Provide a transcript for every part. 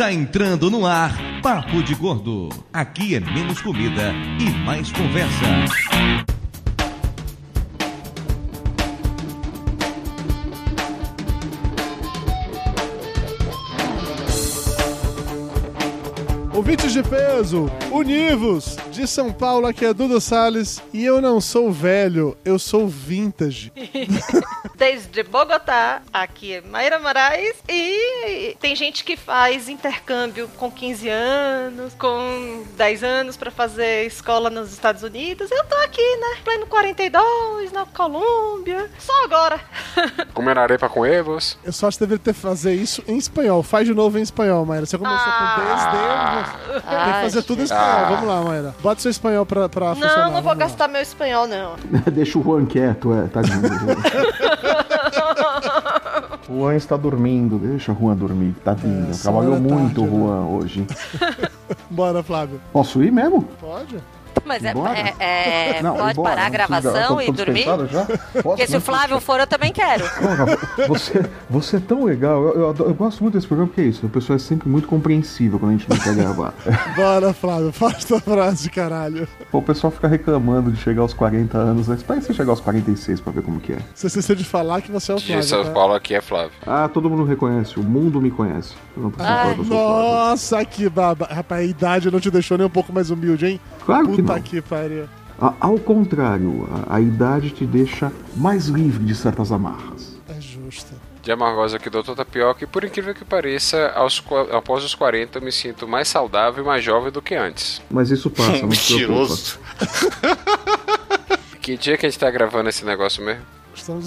Está entrando no ar Papo de Gordo. Aqui é menos comida e mais conversa. Ouvintes de peso, univos! De São Paulo, aqui é Dudu Salles e eu não sou velho, eu sou vintage. Desde Bogotá, aqui é Mayra Moraes e tem gente que faz intercâmbio com 15 anos, com 10 anos para fazer escola nos Estados Unidos. Eu tô aqui, né? Pleno 42, na Colômbia. Só agora. Comer arepa com Evos. Eu só acho que deveria ter fazer isso em espanhol. Faz de novo em espanhol, Mayra. Você começou Ah. com desde. Tem que fazer tudo em espanhol. Ah. Vamos lá, Mayra. Bota seu espanhol pra, pra funcionar. Não, não vou gastar meu espanhol, não. Deixa o Juan quieto, é, tadinho. Juan. O Juan está dormindo, deixa o Juan dormir, tadinho. É, Trabalhou era muito o tarde, né? Juan hoje. Bora, Flávio. Posso ir mesmo? Pode? Mas é, Embora? é- é- Não, pode embora, parar a precisa- gravação tô- e dormir? Já? Posso, Porque se né? o Flávio for, eu também quero. Porra, você, você é tão legal. Eu, eu, adoro- eu gosto muito desse programa, porque é isso. A pessoa é sempre muito compreensível quando a gente não quer gravar. Bora, Flávio. Faz tua frase, caralho. Pô, o pessoal fica reclamando de chegar aos 40 anos. Né? Espera você chegar aos 46 pra ver como que é. Você esqueceu de falar que você é o Flávio. São tá? Paulo aqui é Flávio. Ah, todo mundo reconhece. O mundo me conhece. Eu não preciso falar eu sou Flávio. Nossa, que baba. Rapaz, a idade não te deixou nem um pouco mais humilde, hein? Claro que Puta que pariu. A- Ao contrário, a, a idade te deixa mais livre de certas amarras. É justo. De Amargosa aqui, Doutor Tapioca. E por incrível que pareça, aos, após os 40 eu me sinto mais saudável e mais jovem do que antes. Mas isso passa, não se preocupa. Mentiroso. Que dia que a gente tá gravando esse negócio mesmo? Estamos.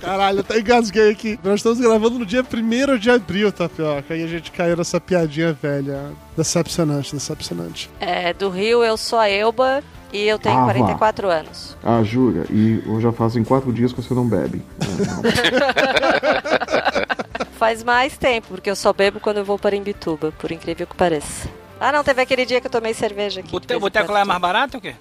Caralho, até engasguei aqui. Nós estamos gravando no dia 1 de abril, Tapioca. E a gente caiu nessa piadinha velha. Decepcionante, decepcionante. É, do Rio, eu sou a Elba e eu tenho Ah, vá. 44 anos. Ah, jura? E já fazem quatro dias que você não bebe. É, não. Faz mais tempo, porque eu só bebo quando eu vou para Imbituba, por incrível que pareça. Ah, não, teve aquele dia que eu tomei cerveja aqui. O de te- vez em boteco lá é mais barato ou o quê?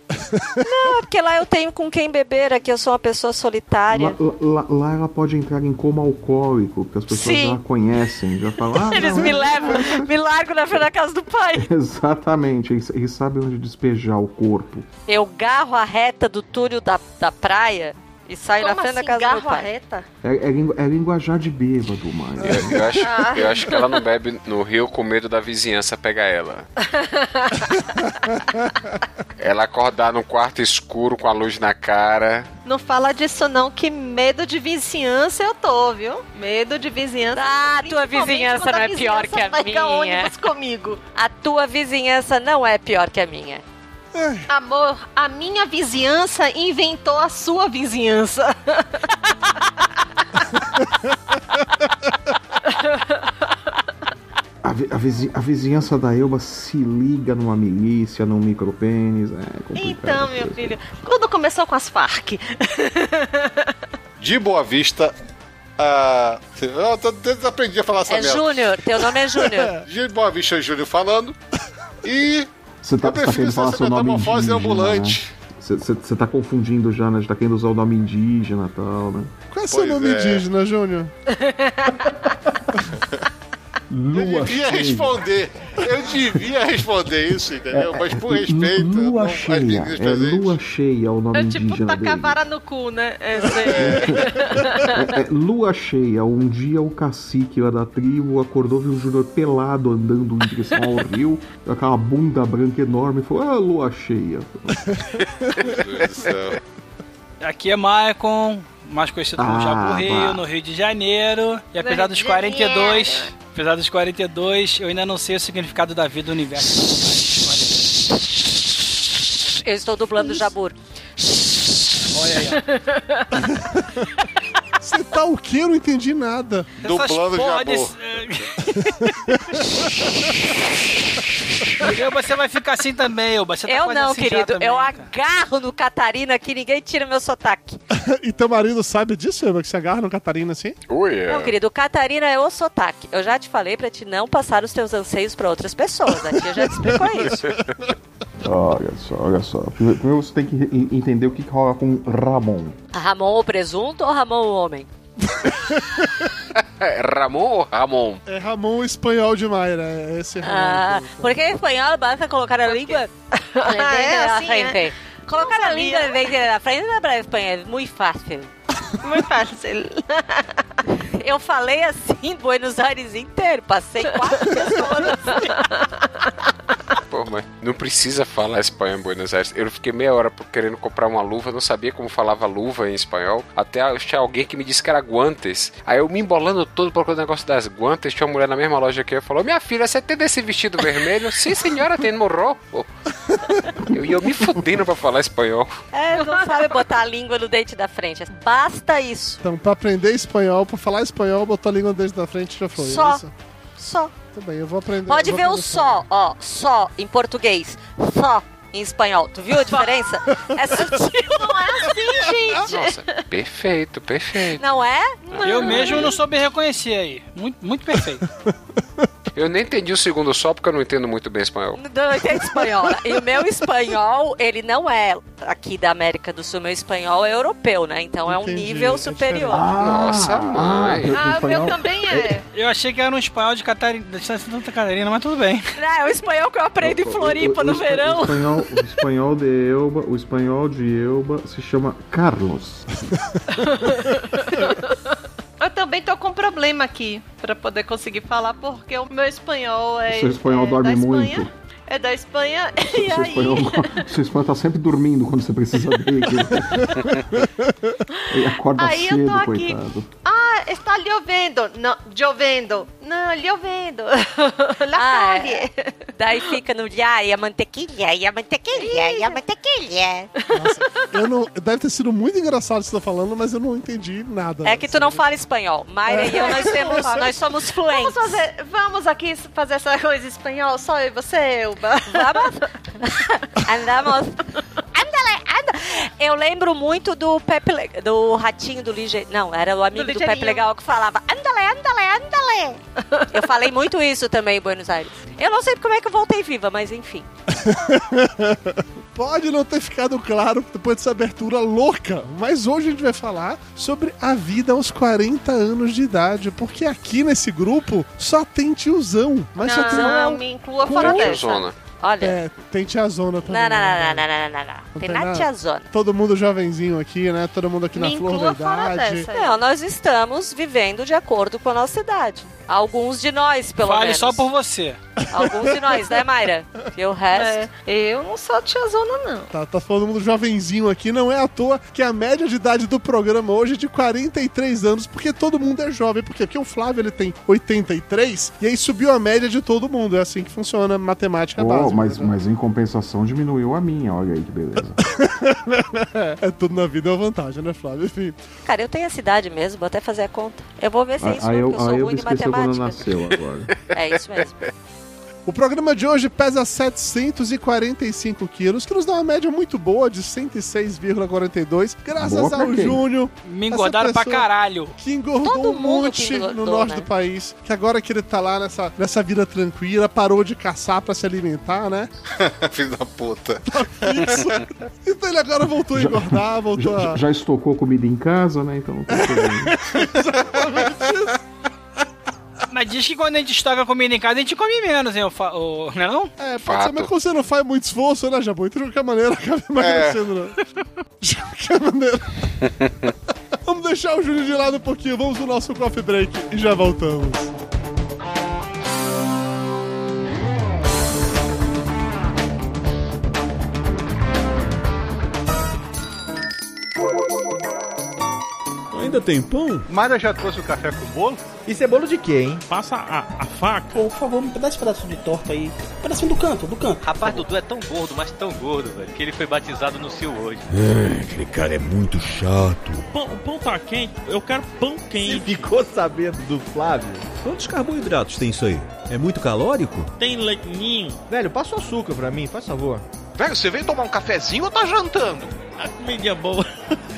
Não, porque lá eu tenho com quem beber, aqui eu sou uma pessoa solitária. lá, lá- lá ela pode entrar em coma alcoólico, porque as pessoas Sim. já conhecem, já falam. Ah, Eles não, me é- levam, me largam na frente da casa do pai. Exatamente, eles, eles sabem onde despejar o corpo. Eu garro a reta do túnel da, da praia e Como na frente assim, da casa do pai. reta? É, é, lingu- é linguajar de bêbado, mãe. Eu, eu acho, eu acho que ela não bebe no Rio com medo da vizinhança pegar ela. ela acordar num quarto escuro com a luz na cara. Não fala disso não, que medo de vizinhança eu tô, viu? Medo de vizinhança. Ah, tua vizinhança não é pior que a minha. ônibus comigo. A tua vizinhança não é pior que a minha. Amor, a minha vizinhança inventou a sua vizinhança. A, vi- a vizi- a vizinhança da Elba se liga numa milícia, num micropênis. É. Então, meu filho, tudo começou com as Farc. De Boa Vista, a. Eu tô- desaprendi a falar essa É merda. Júnior, teu nome é Júnior. De Boa Vista, Júnior falando. E Você tá, você tá querendo falar seu nome indígena, ambulante. né? Você- você tá confundindo já, né? Você tá querendo usar o nome indígena e tal, né? Qual é seu Pois nome é. indígena, Júnior? Eu Lua devia cheia. responder. Eu devia responder isso, entendeu? Mas por respeito. Lu- Lua não- cheia. É lua cheia é o nome É tipo indígena tacar a dele. vara no cu, né? É. É, é lua cheia. Um dia o cacique lá da tribo acordou viu o Júnior pelado andando em direção ao rio, com aquela bunda branca enorme e falou: Ah, lua cheia. Aqui é Maicon, mais conhecido como Ah, Jabu Rio, no Rio de Janeiro. E apesar dos de 42, apesar dos 42, eu ainda não sei o significado da vida do universo. Eu estou dublando o Jabur. Olha aí, ó. Você tá o quê? Eu não entendi nada. Dublando porra Jabu. Eu, você vai ficar assim também, Elba. Você tá Eu quase não, assim querido. também, eu cara. agarro no Catarina que ninguém tira meu sotaque. E teu marido sabe disso, Eva? Que você agarra no Catarina assim? Ui, Não, querido, o Catarina é o sotaque. Eu já te falei pra te não passar os teus anseios pra outras pessoas. A tia já te explicou isso. Olha só, olha só. Primeiro você tem que en- entender o que que rola com Ramon. Ramon o presunto ou Ramon o homem? É Ramon ou Ramon? É Ramon espanhol de Mayra. É esse Ramon. Ah, porque em espanhol basta colocar a língua Ah, é assim, é? frente. Colocar a língua na frente não é para espanhol, é muito fácil. Muito fácil. Eu falei assim Buenos Aires inteiro, passei quatro pessoas. Pô, mas não precisa falar espanhol em Buenos Aires. Eu fiquei meia hora querendo comprar uma luva, não sabia como falava luva em espanhol. Até achar alguém que me disse que era guantes. Aí eu me embolando todo procurando o negócio das guantes. Tinha uma mulher na mesma loja que eu falou: Minha filha, você tem desse vestido vermelho? Sim, senhora, tem no ropo. Eu ia me fudendo pra falar espanhol. É, não sabe botar a língua no dente da frente. Basta isso. Então, pra aprender espanhol, pra falar espanhol, botou a língua dentro da frente e já foi. Só. É isso? Só. Bem, eu vou aprender. Pode vou ver o só, ó. Só em português. Só em espanhol. Tu viu a diferença? É sutil. Não é assim, gente. Nossa, perfeito, perfeito. Não é? Eu mesmo não soube reconhecer aí. Muito, muito perfeito. Eu nem entendi o segundo só porque eu não entendo muito bem espanhol. Não entendo espanhol. E o meu espanhol, ele não é aqui da América do Sul. Meu espanhol é europeu, né? Então é um Entendi, nível é superior. Nossa, mãe. eu- Ah, o meu também é. Eu achei que era um espanhol de Catarina, de Santa Catarina, mas tudo bem. Ah, é o espanhol que eu aprendo em Floripa O- o- no o- verão. O espanhol, o espanhol de Elba, o espanhol de Elba se chama Carlos. Eu também tô com problema aqui pra poder conseguir falar, porque o meu espanhol é. Seu espanhol é dorme da Espanha. muito. É da Espanha. E Seu aí. espanhol, seu espanhol tá sempre dormindo quando você precisa dele. Ele acorda Aí eu cedo, tô aqui. coitado. Ah, está lloviendo. Não, lloviendo. Não, lloviendo. La Ah, é. Daí fica no ah, e a mantequilha, e a mantequilha, e a mantequilha. Eu não, deve ter sido muito engraçado o que você tá falando, mas eu não entendi nada. É que tu não fala espanhol. Mayra e eu, nós, temos, nós somos Vamos fluentes. fazer, vamos aqui fazer essa coisa em espanhol, só eu e você, Elba. Vamos? Andamos. Eu lembro muito do Pepe Le- do ratinho do Lige... Não, era o amigo Do do. Pepe Legal que falava andale, andale, andale. Eu falei muito isso também em Buenos Aires. Eu não sei como é que eu voltei viva, mas enfim. Pode não ter ficado claro depois dessa abertura louca, mas hoje a gente vai falar sobre a vida aos 40 anos de idade, porque aqui nesse grupo só tem tiozão, mas só tem... Não, me inclua fora dessa. Zona. Olha. É, tem tiazona também. Não, não, né? não, não, não, não, não, não. Tem tem na nada? tia zona. Todo mundo jovenzinho aqui, né? Todo mundo aqui Me na flor da idade. Não, nós estamos vivendo de acordo com a nossa idade. Alguns de nós, pelo Fale menos. só por você. Alguns de nós, né, Mayra? E o resto... É, eu não sou tiazona, não. Tá, tá todo mundo jovenzinho aqui, não é à toa que a média de idade do programa hoje é de 43 anos, porque todo mundo é jovem. Por quê? Porque o Flávio ele tem 83 e aí subiu a média de todo mundo. É assim que funciona a matemática Oh, básica. Mas, né? mas em compensação diminuiu a minha, olha aí que beleza. É tudo na vida é uma vantagem, né, Flávio? Enfim. Cara, eu tenho essa idade mesmo, vou até fazer a conta. Eu vou ver se é isso, aí mesmo, eu, porque eu sou aí eu ruim me de esqueceu quando matemática. nasceu agora. É isso mesmo. O programa de hoje pesa 745 quilos, que nos dá uma média muito boa de 106,42, graças Boa ao? Júnior, Me engordaram pra caralho. que engordou Todo um monte engordou, no norte né? do país, que agora que ele tá lá nessa, nessa vida tranquila, parou de caçar pra se alimentar, né? Filho da puta. Isso. então ele agora voltou a engordar, voltou Já, a... já estocou comida em casa, né? Então não tem problema. Mas diz que quando a gente estoca comida em casa, a gente come menos, hein? o fa- o- Não é não? É, pode Fato. ser, mas como você não faz muito esforço, né, Jabu? Então de qualquer maneira acaba emagrecendo, né? De qualquer maneira. Vamos deixar o Júnior de lado um pouquinho, vamos no nosso coffee break e já voltamos. Ainda tem pão? Mayra já trouxe o café com bolo? Isso é bolo de quê, hein? Passa a, a faca. Pô, por favor, me dá esse pedaço de torta aí. Um pedacinho do canto, do canto. Rapaz, Dudu é tão gordo, mas tão gordo, velho, que ele foi batizado no Sil hoje. aquele cara é muito chato. Pão, o pão tá quente? Eu quero pão quente. Ficou sabendo do Flávio? Quantos carboidratos tem isso aí? É muito calórico? Tem leitinho. Velho, passa o açúcar pra mim, faz favor. Velho, você veio tomar um cafezinho ou tá jantando? A comida é boa.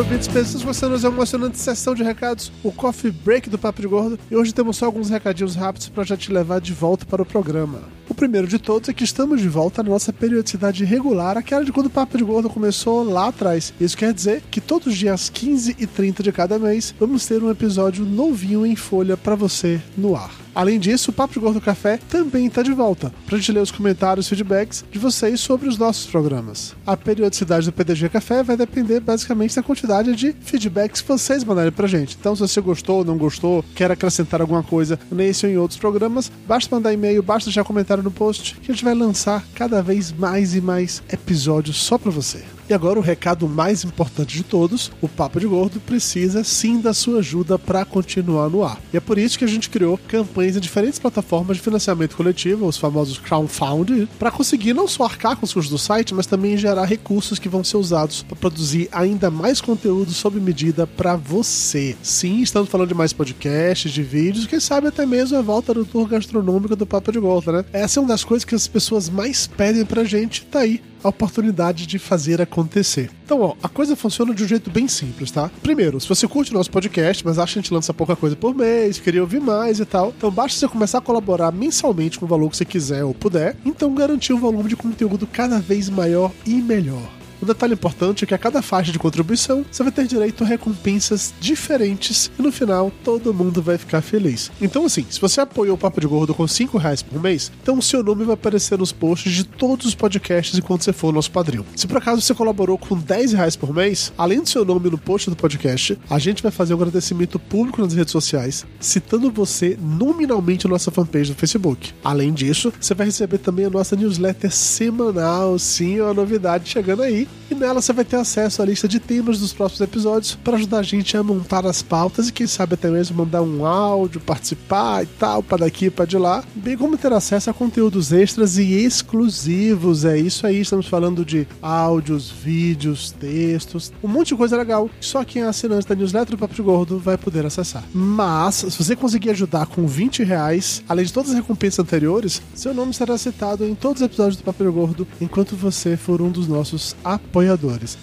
ouvintes, pensamos você nos emocionante sessão de recados, o Coffee Break do Papo de Gordo, e hoje temos só alguns recadinhos rápidos para já te levar de volta para o programa. O primeiro de todos é que estamos de volta na nossa periodicidade regular, aquela de quando o Papo de Gordo começou lá atrás. Isso quer dizer que todos os dias 15 e 30 de cada mês vamos ter um episódio novinho em folha para você no ar. Além disso, o Papo de Gordo Café também está de volta, para a gente ler os comentários e feedbacks de vocês sobre os nossos programas. A periodicidade do PDG Café vai depender basicamente da quantidade de feedbacks que vocês mandarem pra gente. Então, se você gostou ou não gostou, quer acrescentar alguma coisa nesse ou em outros programas, basta mandar e-mail, basta deixar comentário no post, que a gente vai lançar cada vez mais e mais episódios só para você. E agora o recado mais importante de todos: o Papo de Gordo precisa sim da sua ajuda para continuar no ar. E é por isso que a gente criou campanhas em diferentes plataformas de financiamento coletivo, os famosos crowdfunding, para conseguir não só arcar com os custos do site, mas também gerar recursos que vão ser usados para produzir ainda mais conteúdo sob medida para você. Sim, estamos falando de mais podcasts, de vídeos, quem sabe até mesmo a volta do tour gastronômico do Papo de Gordo, né? Essa é uma das coisas que as pessoas mais pedem pra gente, tá aí a oportunidade de fazer acontecer. Então, ó, a coisa funciona de um jeito bem simples, tá? Primeiro, se você curte o nosso podcast, mas acha que a gente lança pouca coisa por mês, queria ouvir mais e tal, então basta você começar a colaborar mensalmente com o valor que você quiser ou puder, então garantir um volume de conteúdo cada vez maior e melhor. Um detalhe importante é que a cada faixa de contribuição você vai ter direito a recompensas diferentes e no final todo mundo vai ficar feliz. Então, assim, se você apoiou o Papo de Gordo com 5 reais por mês, então o seu nome vai aparecer nos posts de todos os podcasts enquanto você for nosso padrinho. Se por acaso você colaborou com 10 reais por mês, além do seu nome no post do podcast, a gente vai fazer um agradecimento público nas redes sociais, citando você nominalmente na nossa fanpage do Facebook. Além disso, você vai receber também a nossa newsletter semanal, sim, é uma novidade chegando aí. E nela você vai ter acesso à lista de temas dos próximos episódios para ajudar a gente a montar as pautas e quem sabe até mesmo mandar um áudio, participar e tal, para daqui para de lá, bem como ter acesso a conteúdos extras e exclusivos. É isso aí, estamos falando de áudios, vídeos, textos, um monte de coisa legal. Só quem é assinante da newsletter do Papo Gordo vai poder acessar. Mas, se você conseguir ajudar com 20 reais, além de todas as recompensas anteriores, seu nome será citado em todos os episódios do Papo Gordo enquanto você for um dos nossos apoiadores.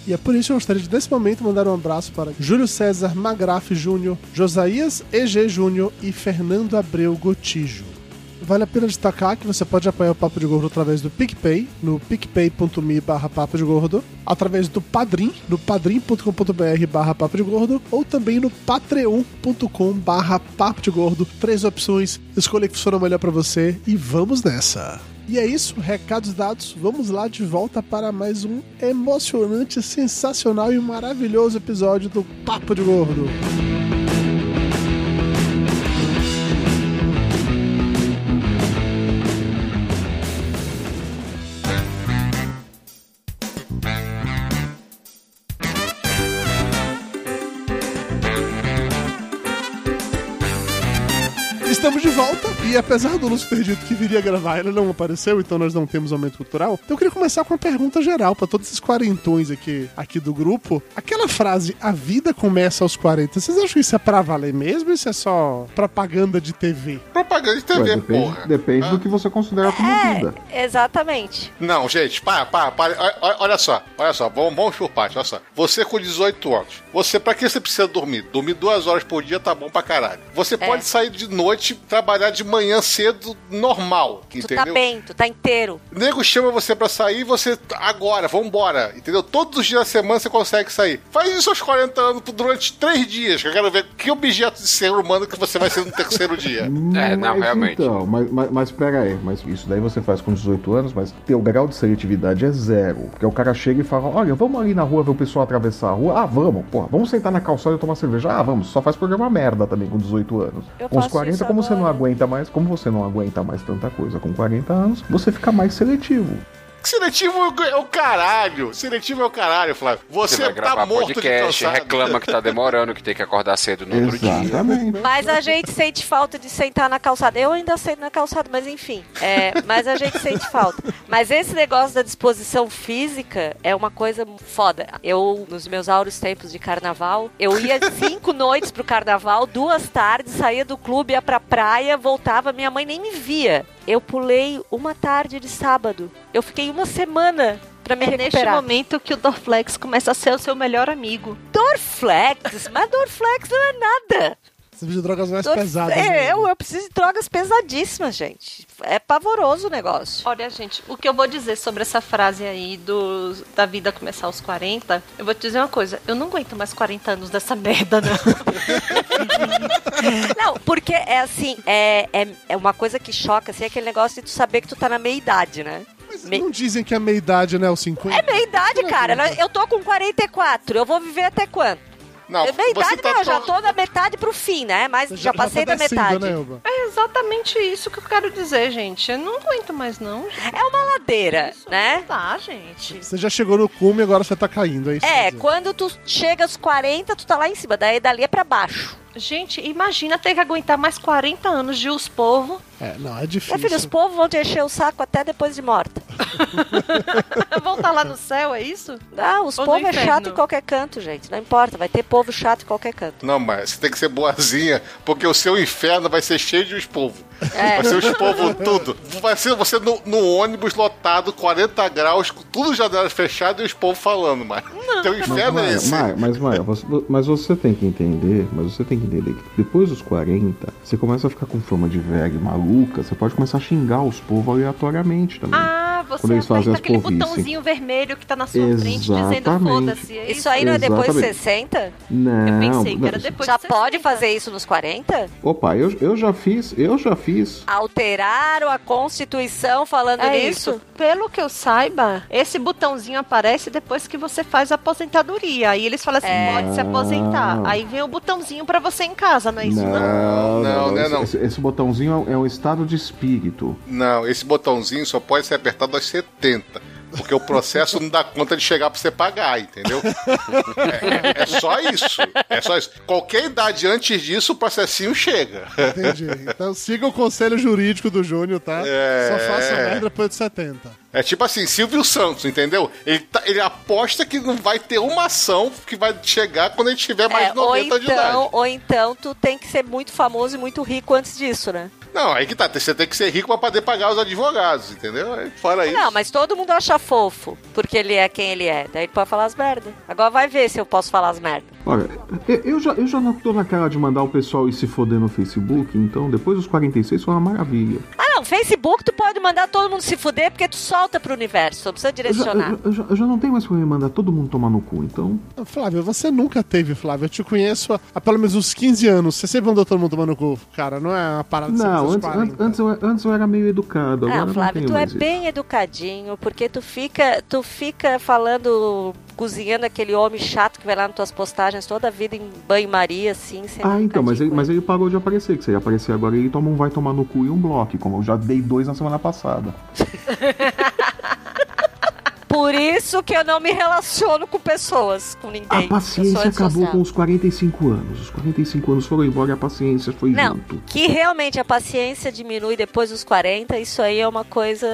E é por isso que eu gostaria de, nesse momento, mandar um abraço para Júlio César Magraf Júnior, Josias EG Júnior e Fernando Abreu Gotijo. Vale a pena destacar que você pode apoiar o Papo de Gordo através do PicPay, no picpay.me barra Papo de Gordo, através do Padrim, no padrim.com.br barra Papo de Gordo, ou também no patreon.com barra Papo de Gordo. Três opções, escolha que funciona melhor para você e vamos nessa! E é isso, recados dados. Vamos lá de volta para mais um emocionante, sensacional e maravilhoso episódio do Papo de Gordo. Estamos de volta e apesar do Lúcio ter dito que viria gravar, ele não apareceu, então nós não temos aumento cultural. Então eu queria começar com uma pergunta geral para todos esses quarentões aqui, aqui do grupo. Aquela frase, a vida começa aos 40, vocês acham que isso é pra valer mesmo ou isso é só propaganda de TV? Propaganda de TV, Ué, depende porra. depende Ah. do que você considera como É, vida. exatamente. Não, gente, para, para, para. Olha- Olha só, olha só, vamos, vamos por parte, olha só. Você com 18 anos, você, pra que você precisa dormir? Dormir duas horas por dia tá bom pra caralho. Você É. pode sair de noite, trabalhar de manhã cedo, normal, Tu entendeu? tá bem, tu tá inteiro. O nego chama você pra sair, você agora, vambora, entendeu? Todos os dias da semana você consegue sair. Faz isso aos 40 anos durante três dias, que eu quero ver que objeto de ser humano que você vai ser no terceiro dia. É, não, Mas realmente. Então, mas, mas, mas pera aí, mas isso daí você faz com 18 anos, mas teu grau de seletividade é zero. Porque o cara chega e fala: Olha, vamos ali na rua ver o pessoal atravessar a rua. Ah, vamos, porra, vamos sentar na calçada e tomar cerveja. Ah, vamos, só faz programa merda também com 18 anos. Eu com os faço 40, isso como você não agora. aguenta mais, como você não aguenta mais tanta coisa com 40 anos, você fica mais seletivo. Seletivo é o caralho. Seletivo é o caralho, Flávio. Você, Você vai tá gravar morto podcast, reclama que tá demorando, que tem que acordar cedo no outro dia. Exatamente. Mas a gente sente falta de sentar na calçada. Eu ainda sento na calçada, mas enfim. É, mas a gente sente falta. Mas esse negócio da disposição física é uma coisa foda. Eu, nos meus áureos tempos de carnaval, eu ia cinco noites pro carnaval, duas tardes, saía do clube, ia pra praia, voltava, minha mãe nem me via. Eu pulei uma tarde de sábado. Eu fiquei uma semana pra me É neste recuperar. momento que o Dorflex começa a ser o seu melhor amigo. Dorflex? Mas Dorflex não é nada. Você precisa de drogas mais pesadas. É, né? eu, eu preciso de drogas pesadíssimas, gente. É pavoroso o negócio. Olha, gente, o que eu vou dizer sobre essa frase aí do, da vida começar aos 40, eu vou te dizer uma coisa, eu não aguento mais 40 anos dessa merda, não. Não, porque é assim, é, é, é uma coisa que choca, assim, é aquele negócio de tu saber que tu tá na meia idade, né? Me- Não dizem que a meia idade, né? Os 50. É meia idade, cara. Eu tô com 44, eu vou viver até quando? Não, é idade, tá não, eu já tô da metade pro fim, né? Mas já, passei tá da metade. Né? É exatamente isso que eu quero dizer, gente. Eu não aguento mais, não. É uma ladeira, né? Tá, gente. Você já chegou no cume e agora você tá caindo, é isso? É, quando tu chega aos 40, tu tá lá em cima, daí dali é pra baixo. Gente, imagina ter que aguentar mais 40 anos de os povo. É, não, é difícil. Meu filho, os povos vão te encher o saco até depois de morta. Voltar lá no céu, é isso? Ah, os Ou povos é chato em qualquer canto, gente. Não importa, vai ter povo chato em qualquer canto. Não, mas você tem que ser boazinha, porque o seu inferno vai ser cheio de os povos. É. Vai ser os povos tudo. Vai ser você no, no ônibus lotado, 40 graus, com tudo janelas fechadas e os povos falando, mas. Teu Mas, inferno é Maia, esse. Maia, mas, Maia, você, mas você tem que entender, mas você tem que entender que depois dos 40, você começa a ficar com fama de velho maluca, você pode começar a xingar os povos aleatoriamente também. Ah, você Quando eles fazem as aquele porrice. botãozinho vermelho que tá na sua frente dizendo Exatamente. foda-se. É Isso aí não é depois de Exatamente. 60? Não, Eu pensei que era depois Já de pode fazer isso nos 40? Opa, eu, eu já fiz, eu já fiz. Alteraram a Constituição falando É nisso? isso. Pelo que eu saiba, esse botãozinho aparece depois que você faz a aposentadoria. Aí eles falam assim, É. pode se aposentar. Aí vem o botãozinho pra você em casa, não é isso? Não. Não, não, esse, não. Esse, esse botãozinho é um estado de espírito. Não, esse botãozinho só pode ser apertado aos 70. Porque o processo não dá conta de chegar pra você pagar, entendeu? É, é só isso. É só isso. Qualquer idade antes disso, o processinho chega. Entendi. Então siga o conselho jurídico do Júnior, tá? É. Só faça merda depois de 70. É tipo assim, Silvio Santos, entendeu? Ele, tá- ele aposta que não vai ter uma ação que vai chegar quando ele tiver mais É, de ou 90 de idade. então, ou então tu tem que ser muito famoso e muito rico antes disso, né? Não, aí que tá. Você tem que ser rico pra poder pagar os advogados, entendeu? Aí, Fora isso. Não, mas todo mundo acha fofo, porque ele é quem ele é. Daí ele pode falar as merdas. Agora vai ver se eu posso falar as merdas. Olha, eu- já, eu já não tô naquela de mandar o pessoal ir se foder no Facebook, então depois dos 46 foi uma maravilha. Ah, Facebook tu pode mandar todo mundo se fuder porque tu solta pro universo, não precisa Eu já, direcionar. eu, eu já, eu já não tenho mais em mandar todo mundo tomar no cu, então. Flávio, você nunca teve, Flávio. Eu te conheço há, há pelo menos uns 15 anos. Você sempre mandou todo mundo tomando cu, cara. Não é uma parada de Não, antes, antes, antes, eu, antes eu era meio educado, agora Não, não Flávio, tenho tu é isso. bem educadinho, porque tu fica, tu fica falando, cozinhando aquele homem chato que vai lá nas tuas postagens toda a vida em banho-maria, assim, sem Ah, então, mas ele, mas ele parou de aparecer, que se ele aparecer agora, ele toma um vai tomar no cu e um bloco, como eu já dei dois na semana passada. Por isso que eu não me relaciono com pessoas, com ninguém. A paciência acabou com os 45 anos. Os 45 anos foram embora e a paciência foi Não, junto. que realmente a paciência diminui depois dos 40, isso aí é uma coisa.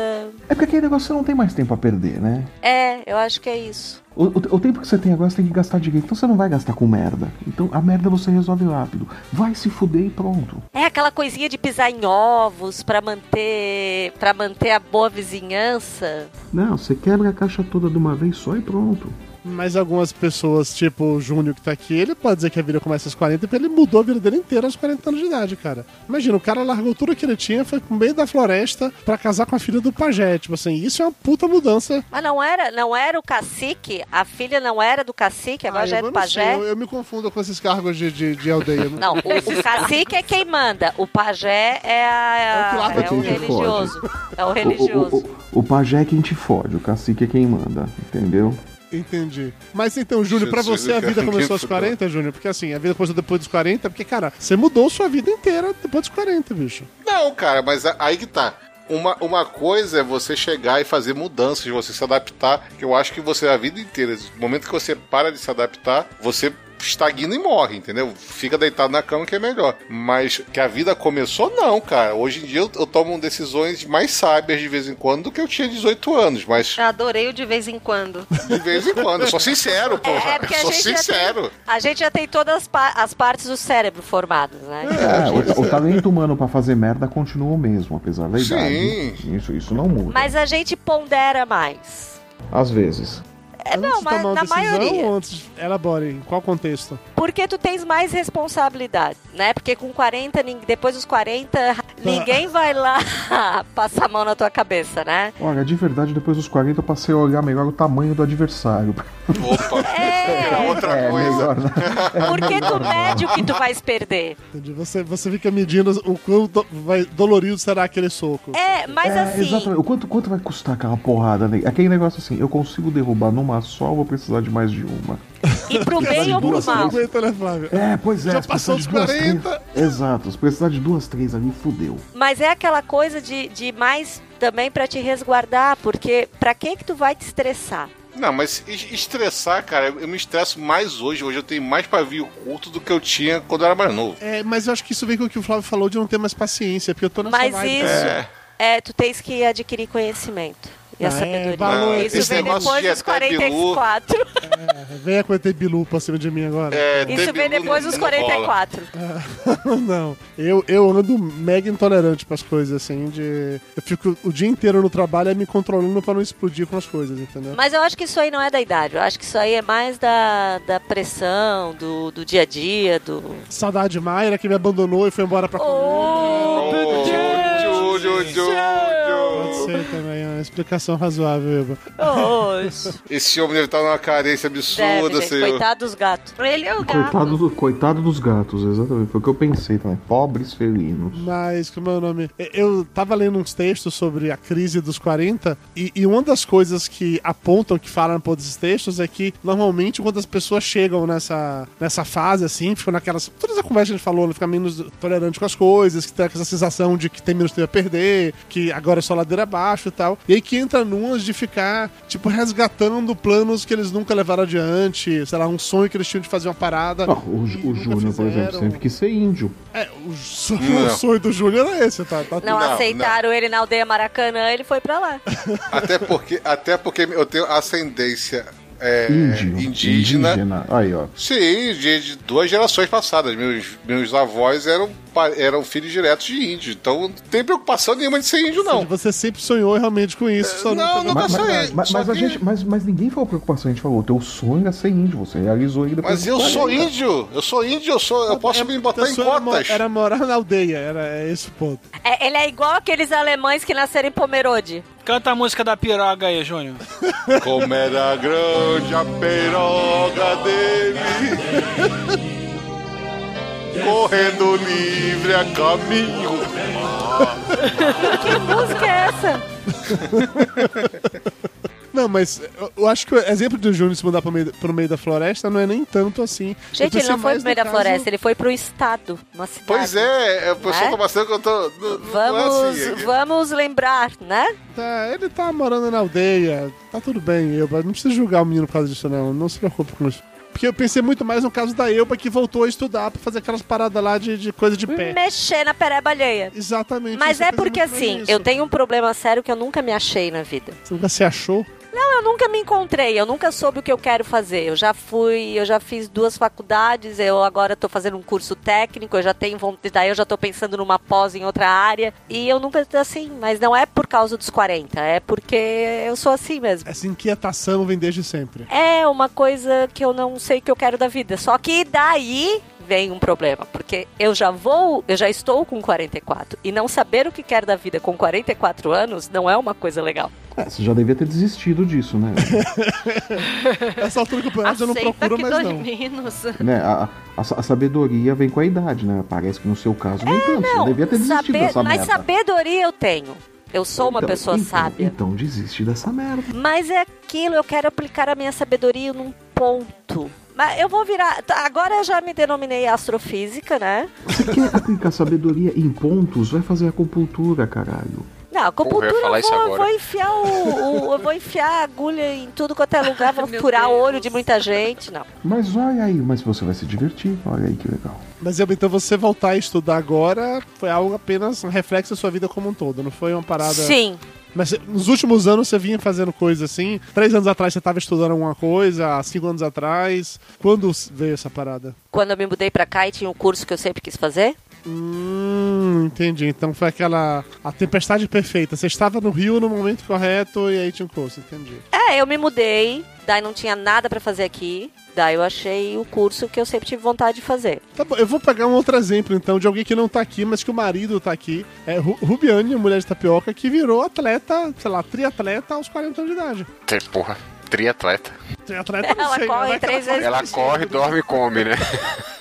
É porque aquele negócio você não tem mais tempo a perder, né? É, eu acho que é isso. O, o- tempo que você tem agora você tem que gastar direito, então você não vai gastar com merda. Então a merda você resolve rápido. Vai se fuder e pronto. É aquela coisinha de pisar em ovos pra manter para manter a boa vizinhança. Não, você quebra a caixa toda de uma vez só e pronto. Mas algumas pessoas, tipo o Júnior que tá aqui, ele pode dizer que a vida começa aos 40, porque ele mudou a vida dele inteira aos 40 anos de idade, cara. Imagina, o cara largou tudo que ele tinha, foi pro meio da floresta pra casar com a filha do pajé. Tipo assim, isso é uma puta mudança. Mas não era, não era o cacique, a filha não era do cacique, agora Ah, já é eu do não sei, pajé. eu, eu me confundo com esses cargos de, de, de aldeia. Não, o, o cacique é quem manda, o pajé é, a, É o é o religioso. É o O, religioso. o, o, o pajé é quem te fode, o cacique é quem manda, entendeu? Entendi. Mas então, Júnior, pra Jesus, você a vida começou aos 40, Júnior? Porque assim, a vida começou depois dos 40, porque, cara, você mudou sua vida inteira depois dos 40, bicho. Não, cara, mas aí que tá. Uma, uma coisa é você chegar e fazer mudanças, você se adaptar. Que eu acho que você, a vida inteira, no momento que você para de se adaptar, você estagna e morre, entendeu? Fica deitado na cama que é melhor. Mas que a vida começou, não, cara. Hoje em dia eu, eu tomo decisões mais sábias de vez em quando do que eu tinha 18 anos, mas Eu adorei o de vez em quando. de vez em quando. Eu sou sincero, porra. É porque eu a sou gente, já sincero. tem, a gente já tem todas as, pa- as partes do cérebro formadas, né? É, o, ta- o talento humano pra fazer merda continua o mesmo, apesar da Sim. idade. Isso, isso não muda. Mas a gente pondera mais. Às vezes. É, não, Antes de mas tomar uma na decisão maioria. ou antes? Elabore. Em qual contexto? Porque tu tens mais responsabilidade, né? Porque com 40, nin- depois dos 40, ninguém vai lá passar a mão na tua cabeça, né? Olha, de verdade, depois dos 40 eu passei a olhar melhor o tamanho do adversário. Opa! É, Outra É, coisa. melhor, né? porque tu mede o que tu vais perder. Entendi. Você, você fica medindo o quão do- vai, dolorido será aquele soco. É, mas É, assim, Exatamente. O quanto, quanto vai custar aquela porrada, né? Aquele negócio assim, eu consigo derrubar numa só ou vou precisar de mais de uma? e pro bem ou pro mal. Aguenta, né, Flávio? É, pois é. Já se passou dos de duas, 40. Três, exato. Se precisar de duas, três ali, fudeu. Mas é aquela coisa de, de mais também pra te resguardar, porque pra que que tu vai te estressar? Não, mas es- estressar, cara, eu me estresso mais hoje. Hoje eu tenho mais pavio curto do que eu tinha quando eu era mais novo. É, mas eu acho que isso vem com o que o Flávio falou de não ter mais paciência, porque eu tô nessa Mas vibe. isso É. é, tu tens que adquirir conhecimento. E a Ah, é, sabedoria. valor, isso esse vem depois de dos até bilu. 44. Venha com o ET Bilu pra cima de mim agora. É, Isso vem depois dos não rola. 44. não. Eu, eu ando mega intolerante pras coisas, assim, de. Eu fico o dia inteiro no trabalho é me controlando pra não explodir com as coisas, entendeu? Mas eu acho que isso aí não é da idade. Eu acho que isso aí é mais da, da pressão, do, do dia a dia, do. Saudade de Mayra que me abandonou e foi embora pra Oh, Ô, Júlio, Júlio. Pode ser também, é uma explicação razoável, Eva. Esse homem deve estar numa carência Deve, absurda, gente. senhor. Coitado dos gatos. Ele é o gato. Coitado, do- coitado dos gatos, exatamente. Foi o que eu pensei também. Pobres felinos. Mas, como é o nome? Eu tava lendo uns textos sobre a crise dos 40 e, e uma das coisas que apontam, que falam por desses textos, é que normalmente quando as pessoas chegam nessa, nessa fase, assim, ficam naquelas. Toda essa conversa que a gente falou, né, fica menos tolerante com as coisas, que tem essa sensação de que tem menos tempo a perder, que agora é só ladeira abaixo e tal. E aí que entra numas de ficar, tipo, resgatando planos que eles nunca levaram adiante, sei lá, um sonho que eles tinham de fazer uma parada. Ah, o o Júnior, por exemplo, sempre quis ser índio. É, o, so- Não. o sonho do Júnior era esse, tá? tá Não, Não, aceitaram ele na aldeia Maracanã, ele foi pra lá. Até porque, até porque eu tenho ascendência é, Índio. indígena. Aí, ó. Sim, de, de duas gerações passadas. Meus, meus avós eram, eram filhos diretos de índio. Então não tem preocupação nenhuma de ser índio, não. Você sempre sonhou realmente com isso. Só não, nunca- nunca Mas, sonhei. mas, que- gente, mas, mas ninguém falou preocupação, a gente falou, teu sonho era ser índio, você realizou depois Mas eu sou 40. índio, eu sou índio, eu, sou, eu posso É, me botar em cotas. Era morar na aldeia, era é esse o ponto. É, ele é igual aqueles alemães que nasceram em Pomerode. Canta a música da piroga aí, Júnior. Como era grande a peroga dele, correndo livre a caminho. Que música é essa? Não, mas eu, eu acho que o exemplo do Júnior se mudar pro meio, pro meio da floresta não é nem tanto assim. Eu Gente, ele não foi pro meio da caso- floresta, ele foi pro estado, uma cidade. Pois é, pessoa Né? tá passando que eu tô. Não, não Vamos, é assim. vamos lembrar, né? Tá, ele tá morando na aldeia, tá tudo bem, Elba. Não precisa julgar o menino por causa disso, não. Não se preocupe com isso. Porque eu pensei muito mais no caso da Elba que voltou a estudar pra fazer aquelas paradas lá de, de coisa de pé. Mexer na pereba alheia. Exatamente. Mas é porque assim, eu tenho um problema sério que eu nunca me achei na vida. Você nunca se achou? Não, eu nunca me encontrei, eu nunca soube o que eu quero fazer. Eu já fui, eu já fiz duas faculdades, eu agora tô fazendo um curso técnico, eu já tenho vontade, daí eu já tô pensando numa pós em outra área. E eu nunca assim, mas não é por causa dos 40, é porque eu sou assim mesmo. Essa inquietação vem desde sempre. É uma coisa que eu não sei o que eu quero da vida. Só que daí vem um problema, porque eu já vou, eu já estou com 44 e não saber o que quero da vida com 44 anos não é uma coisa legal. É, você já devia ter desistido disso, né? Essa altura do campeonato eu não procuro que mais não. menos. né? A, a, a sabedoria vem com a idade, né? Parece que no seu caso nem tanto. Você devia ter desistido saber, dessa mas sabedoria eu tenho. Eu sou uma Então- pessoa então- sábia. Então desiste dessa merda. Mas é aquilo, eu quero aplicar a minha sabedoria num ponto. Mas eu vou virar. tá, Agora eu já me denominei astrofísica, né? Você quer aplicar sabedoria em pontos? Vai fazer acupuntura, caralho. Não, acupuntura eu falar eu vou, agora. vou enfiar o, o- Eu vou enfiar a agulha em tudo quanto é lugar, vou Meu furar o olho de muita gente. Não. Mas olha aí, mas você vai se divertir. Olha aí que legal. Mas então você voltar a estudar agora foi algo apenas um reflexo da sua vida como um todo, não foi uma parada. Sim. Mas você- nos últimos anos você vinha fazendo coisas assim. Três anos atrás você estava estudando alguma coisa, há cinco anos atrás. Quando veio essa parada? Quando eu me mudei pra cá e tinha um curso que eu sempre quis fazer. Hum, entendi. Então foi aquela. A tempestade perfeita. Você estava no Rio no momento correto e aí tinha um curso, entendi. É, eu me mudei, daí não tinha nada pra fazer aqui. Daí eu achei o curso que eu sempre tive vontade de fazer. Tá bom, eu vou pegar um outro exemplo, então, de alguém que não tá aqui, mas que o marido tá aqui. É Ru- Rubiane, mulher de tapioca, que virou atleta, sei lá, triatleta aos 40 anos de idade. Tem, Porra, triatleta. Triatleta não Ela sei, corre vai que três vezes Ela corre, dorme e come, né?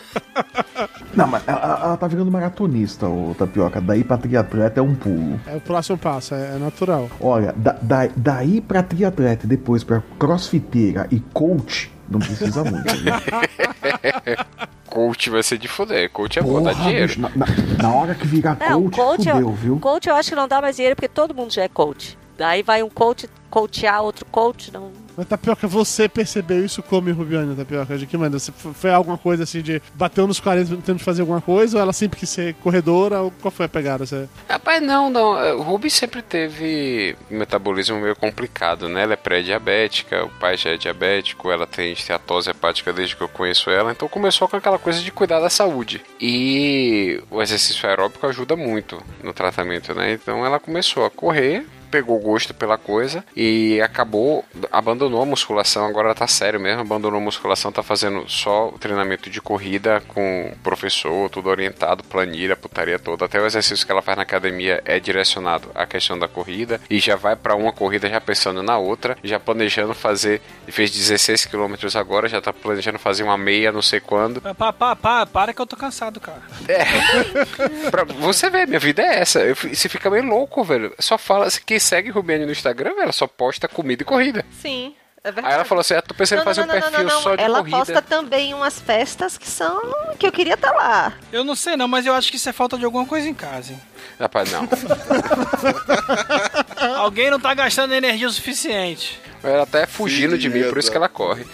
Não, mas ela, ela tá virando maratonista, o Tapioca. Daí pra triatleta é um pulo. É o próximo passo, é, é natural. Olha, da- da- daí pra triatleta e depois pra crossfiteira e coach, não precisa muito. Viu? Coach vai ser de fuder. Coach é bom, dá Porra, dinheiro. bicho, na, na- na hora que virar Não, coach, coach, fudeu, eu, viu? coach eu acho que não dá mais dinheiro porque todo mundo já é coach. Daí vai um coach coachear outro coach, não. Mas Tapioca, você percebeu isso como Rubiane, Tapioca? De que maneira? Você foi alguma coisa assim de bateu nos 40 tentando fazer alguma coisa? Ou ela sempre quis ser corredora? Ou qual foi a pegada? Você... Rapaz, não, não. O Ruby sempre teve um metabolismo meio complicado, né? Ela é pré-diabética, o pai já é diabético, ela tem esteatose hepática desde que eu conheço ela, então começou com aquela coisa de cuidar da saúde. E o exercício aeróbico ajuda muito no tratamento, né? Então ela começou a correr, pegou gosto pela coisa e acabou, abandonou a musculação, agora tá sério mesmo, abandonou a musculação, tá fazendo só treinamento de corrida com o professor, tudo orientado, planilha, putaria toda, até o exercício que ela faz na academia é direcionado à questão da corrida e já vai pra uma corrida já pensando na outra, já planejando fazer, fez 16 quilômetros agora, já tá planejando fazer uma meia não sei quando. Pá, pá, pá, para que eu tô cansado, cara. Pra você ver, minha vida é essa. Eu, você fica meio louco, velho. Só fala, quem segue Rubiane no Instagram, ela só posta comida e corrida. Sim, é verdade. Aí ela falou assim: ah, tô pensando em fazer um perfil só de Ela corrida. posta também umas festas que são. que eu queria estar lá. Eu não sei não, mas eu acho que isso é falta de alguma coisa em casa, hein? Rapaz, não. Alguém não tá gastando energia o suficiente. Ela até é fugindo de mim, por isso que ela corre.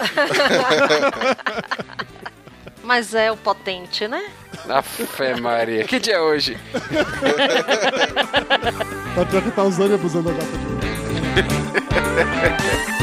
Mas é o potente, né? A fé Maria. Que dia é hoje? Tapioca tá usando e abusando da data de hoje.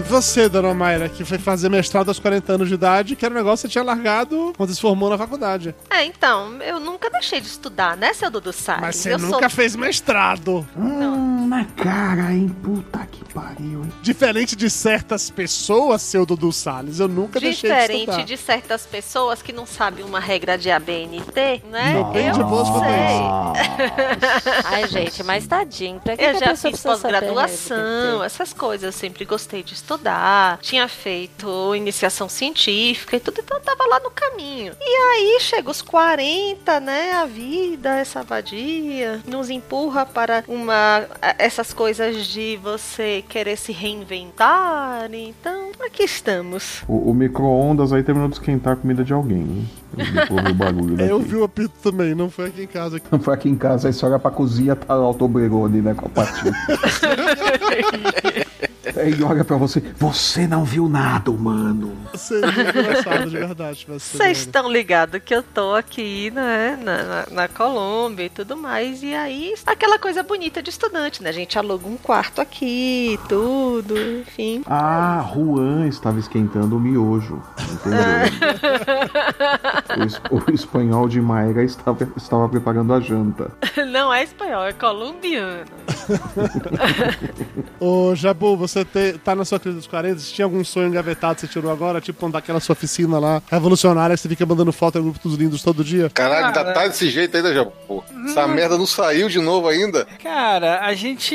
E você, dona Mayra, que foi fazer mestrado aos 40 anos de idade, que era um negócio que você tinha largado quando se formou na faculdade. É, então, eu nunca deixei de estudar, né, seu Dudu Salles? Mas você eu nunca sou... fez mestrado. Hum, na cara, hein? Puta que pariu, hein? Diferente de certas pessoas, seu Dudu Salles, eu nunca deixei de Diferente estudar. de certas pessoas que não sabem uma regra de ABNT, né? Não tem eu de boas sei. Ai, gente, mas tadinho. Pra que Eu que a já pessoa fiz pós-graduação, essas coisas. Eu sempre gostei de estudar. Tinha feito iniciação científica e tudo, então eu tava lá no caminho. E aí chega os 40, né? A vida, essa vadia, nos empurra para uma. essas coisas de você querer se reinventar. Então, aqui estamos. O, o micro-ondas aí terminou de esquentar a comida de alguém, hein? Eu o daqui. Eu vi o apito também, não foi aqui em casa. Não foi aqui em casa, aí você olha pra cozinha, tá lá o Toblerone, né, com a patinha. aí olha pra você, você não viu nada, humano. Seria engraçado, de verdade. Você Vocês estão ligados que eu tô aqui, né, na, na, na Colômbia e tudo mais. E aí, aquela coisa bonita de estudante, né? A gente aluga um quarto aqui, tudo, enfim. Ah, Juan estava esquentando o miojo, entendeu? o, o espanhol de Maera estava, estava preparando a janta. Não é espanhol, é colombiano. Ô, Jabu, você te- tá na sua crise dos 40, você tinha algum sonho engavetado que você tirou agora? Tipo, daquela sua oficina lá, revolucionária, que você fica mandando foto no grupo dos lindos todo dia? Caralho, ainda Cara. tá desse jeito ainda, já. Pô, essa merda não saiu de novo ainda. Cara, a gente,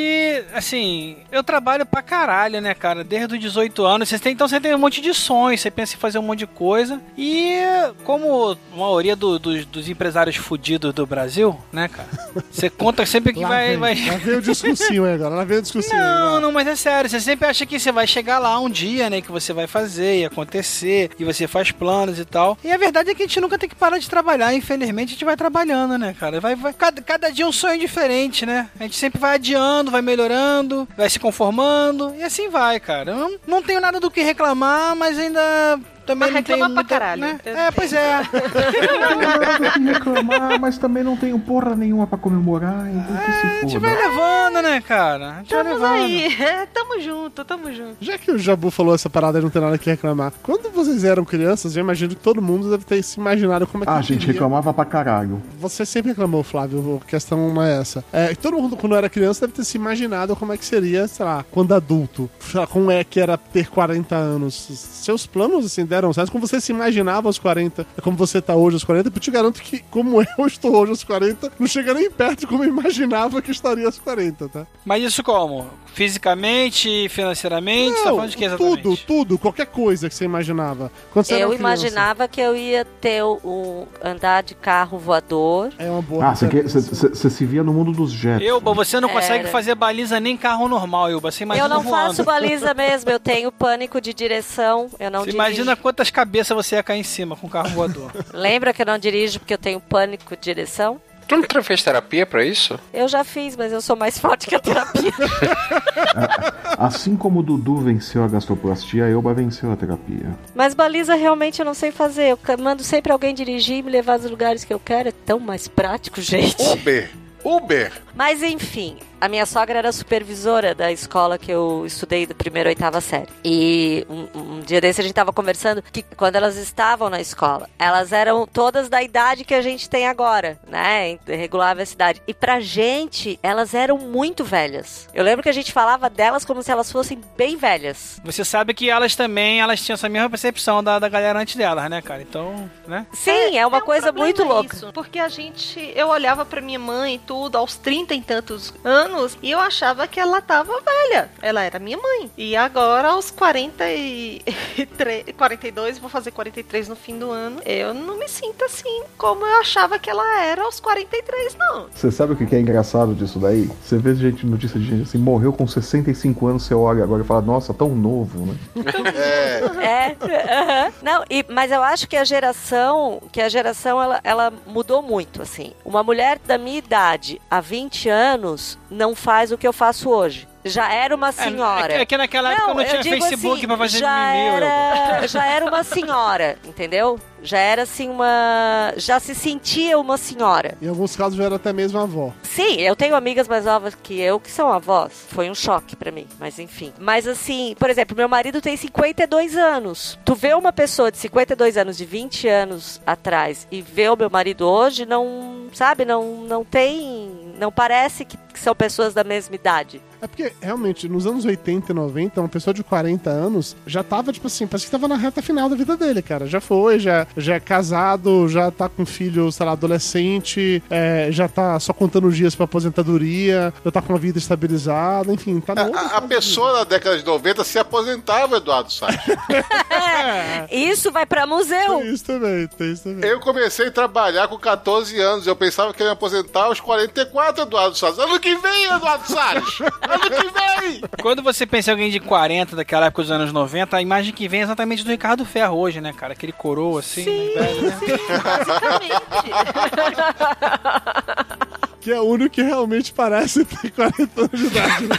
assim, eu trabalho pra caralho, né, cara? Desde os 18 anos, você tem, então você tem um monte de sonhos, você pensa em fazer um monte de coisa. E como a maioria do- dos- dos empresários fudidos do Brasil, né, cara? Você conta sempre que Lá vai, vem, vai. Lá veio o discursinho aí agora, lá veio o discursinho. aí, Não, vai. não, mas é sério, você sempre acha que você vai chegar lá um dia, né, que você vai fazer e acontecer, e você faz planos e tal. E a verdade é que a gente nunca tem que parar de trabalhar, infelizmente a gente vai trabalhando, né, cara? Vai, vai, cada, cada dia um sonho diferente, né? A gente sempre vai adiando, vai melhorando, vai se conformando, e assim vai, cara. Eu não, não tenho nada do que reclamar, mas ainda também Mas não tem reclama pra muita, caralho. né? É, pois é. Eu reclamar, mas também não tenho porra nenhuma pra comemorar, então que se A gente vai levando, né, cara? A gente vai Tamo levando. aí, é, tamo junto, tamo junto. Já que o Jabu falou essa parada e não tem nada que reclamar, quando vocês eram crianças, eu imagino que todo mundo deve ter se imaginado como é que Ah, a gente queria. reclamava pra caralho. Você sempre reclamou, Flávio, a questão não é essa. É, todo mundo, quando era criança, deve ter se imaginado como é que seria, sei lá, quando adulto. Sei lá, como é que era ter 40 anos. Seus planos, assim, deram certo. Como você se imaginava aos 40, é como você tá hoje aos 40. Eu te garanto que, como eu estou hoje aos 40, não chega nem perto de como eu imaginava que estaria aos 40, tá? Mas isso como? Fisicamente, financeiramente? Tá falando de que exatamente? tudo, tudo, qualquer coisa que você imaginava. Quando você Eu criança. imaginava que eu ia ter um andar de carro voador. É uma boa Ah, você quer- você- você você se via no mundo dos jets. Elba, você não consegue Era. fazer baliza nem carro normal, Elba. Você imagina eu não voando. faço baliza mesmo, eu tenho pânico de direção, eu não Você dirijo. imagina quantas cabeças você ia cair em cima com um carro voador. Lembra que eu não dirijo porque eu tenho pânico de direção? Tu não fez terapia pra isso? Eu já fiz, mas eu sou mais forte que a terapia. Assim como o Dudu venceu a gastroplastia, a Elba venceu a terapia. Mas baliza realmente eu não sei fazer. Eu mando sempre alguém dirigir e me levar aos lugares que eu quero. É tão mais prático, gente. Uber. Uber. Mas enfim, a minha sogra era supervisora da escola que eu estudei da primeira e oitava série. E um, um dia desse a gente tava conversando que quando elas estavam na escola, elas eram todas da idade que a gente tem agora, né? Regulava a cidade. E pra gente, elas eram muito velhas. Eu lembro que a gente falava delas como se elas fossem bem velhas. Você sabe que elas também, elas tinham essa mesma percepção da, da galera antes delas, né, cara? Então, né? Sim, é, uma coisa problema muito louca. isso, porque a gente, eu olhava pra minha mãe e tudo aos 30 e tantos anos e eu achava que ela tava velha. Ela era minha mãe. E agora aos 43, 42, vou fazer 43 no fim do ano, eu não me sinto assim como eu achava que ela era aos 43 não. Você sabe o que é engraçado disso daí? Você vê gente, notícia de gente assim, morreu com 65 anos, você olha agora e fala, nossa, tão novo, né? É, aham. não, e, mas eu acho que a geração, que a geração ela, ela mudou muito, assim. Uma mulher da minha idade, há 20 anos, não faz o que eu faço hoje. Já era uma senhora. É, que- é que naquela época não tinha Facebook assim, pra fazer já era, já era uma senhora, entendeu? Já era assim uma, já se sentia uma senhora. Em alguns casos já era até mesmo avó. Sim, eu tenho amigas mais novas que eu que são avós. Foi um choque pra mim, mas enfim. Mas assim, por exemplo, meu marido tem 52 anos. Tu vê uma pessoa de 52 anos, de 20 anos atrás, e vê o meu marido hoje, não, sabe, não, não tem. Não parece que, que são pessoas da mesma idade. É porque, realmente, nos anos 80 e 90, uma pessoa de 40 anos já tava, tipo assim, parece que tava na reta final da vida dele, cara. Já foi, já, já é casado, já tá com filho, sei lá, adolescente, é, já tá só contando os dias pra aposentadoria, já tá com a vida estabilizada, enfim, tá no A, a pessoa na década de 90 se aposentava, Eduardo Salles. Isso vai pra museu. Tem isso também, tem isso também. Eu comecei a trabalhar com 14 anos. Eu pensava que eu ia me aposentar aos 44, Eduardo Salles. Ano que vem, Eduardo Salles! ano que vem! Quando você pensa em alguém de 40, daquela época dos anos 90, a imagem que vem é exatamente do Ricardo Ferro hoje, né, cara? Aquele coroa assim, né, velho, né? Que é o único que realmente parece ter 40 anos de idade. né?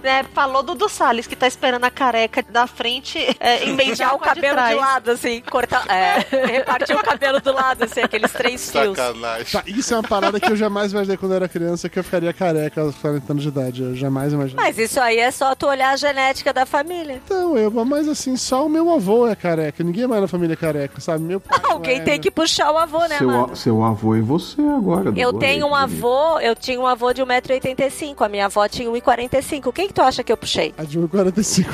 É, falou do, do Salles, que tá esperando a careca da frente é, o cabelo de, lado, assim, cortar. É, repartir o cabelo do lado, assim, aqueles três fios. Sacanagem. Tá, isso é uma parada que eu jamais imaginei quando eu era criança, que eu ficaria careca aos 40 anos de idade. Eu jamais imaginei. Mas isso aí é só tu olhar a genética da família. Então, eu, mas assim, só o meu avô é careca. Ninguém mais na família é careca, sabe? Meu pai. Alguém é, tem né? que puxar o avô, né, Seu, mano? a- seu avô e você agora. Eu Dudu, tenho um avô, eu tinha um avô de 1,85m, a minha avó tinha 1,45m. Quem que tu acha que eu puxei? A de 1,45.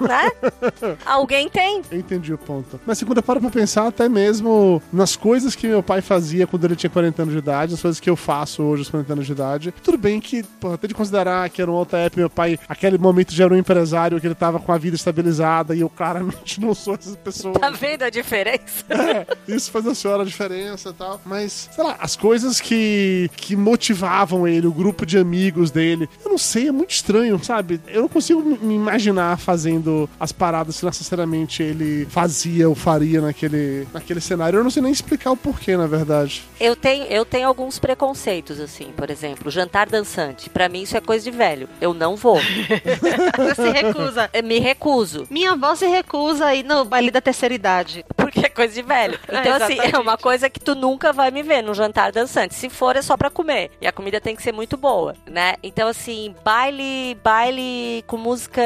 Né? Alguém tem. Eu entendi o ponto. Mas segunda para pra pensar, até mesmo nas coisas que meu pai fazia quando ele tinha 40 anos de idade, as coisas que eu faço hoje aos 40 anos de idade. Tudo bem que, porra, até de considerar que era uma outra época, meu pai, aquele momento já era um empresário, que ele tava com a vida estabilizada, e eu claramente não sou essa pessoa. Tá vendo a diferença? É, isso faz a senhora a diferença e tal. Mas, sei lá, as coisas que, que motivavam ele, o grupo de amigos dele, eu não sei, é muito estranho, sabe? Eu não consigo me imaginar fazendo as paradas que necessariamente ele fazia ou faria naquele, naquele cenário. Eu não sei nem explicar o porquê, na verdade. Eu tenho, eu tenho alguns preconceitos, assim, por exemplo, jantar dançante. Pra mim isso é coisa de velho. Eu não vou. Você se recusa. Eu me recuso. Minha avó se recusa aí no baile da terceira idade. Porque é coisa de velho. Então, assim, é uma coisa que tu nunca vai me ver num jantar dançante. Se for, é só pra comer. E a comida tem que ser muito boa, né? Então, assim, baile, baile com música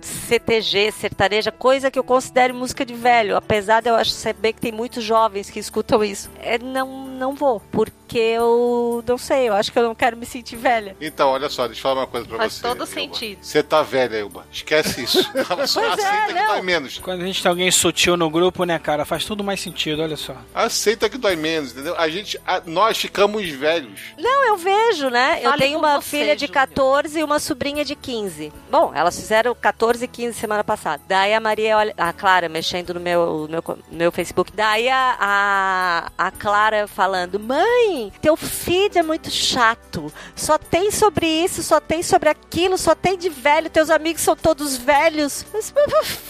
CTG, sertaneja, coisa que eu considero música de velho. Apesar de eu acho saber que tem muitos jovens que escutam isso. É, não, não vou. Porque eu não sei, eu acho que eu não quero me sentir velha. Então, olha só, deixa eu falar uma coisa pra Faz você. todo Elba. sentido. Você tá velha, Elba. Esquece isso. Só Pois é, aceita que não. dói menos. Quando a gente tem alguém sutil no grupo, né, cara, faz tudo mais sentido, olha só. Aceita que dói menos, entendeu? A gente, a- nós ficamos velhos. Não, eu vejo, né? eu Fale tenho por uma você, filha de Júlia. 14 e uma sobrinha de 15. Bom, elas fizeram 14 e 15 semana passada. Daí a Maria olha. A Clara mexendo no meu, no meu, meu Facebook. Daí a, a, a Clara falando: Mãe, teu feed é muito chato. Só tem sobre isso, só tem sobre aquilo, só tem de velho. Teus amigos são todos velhos. Mas,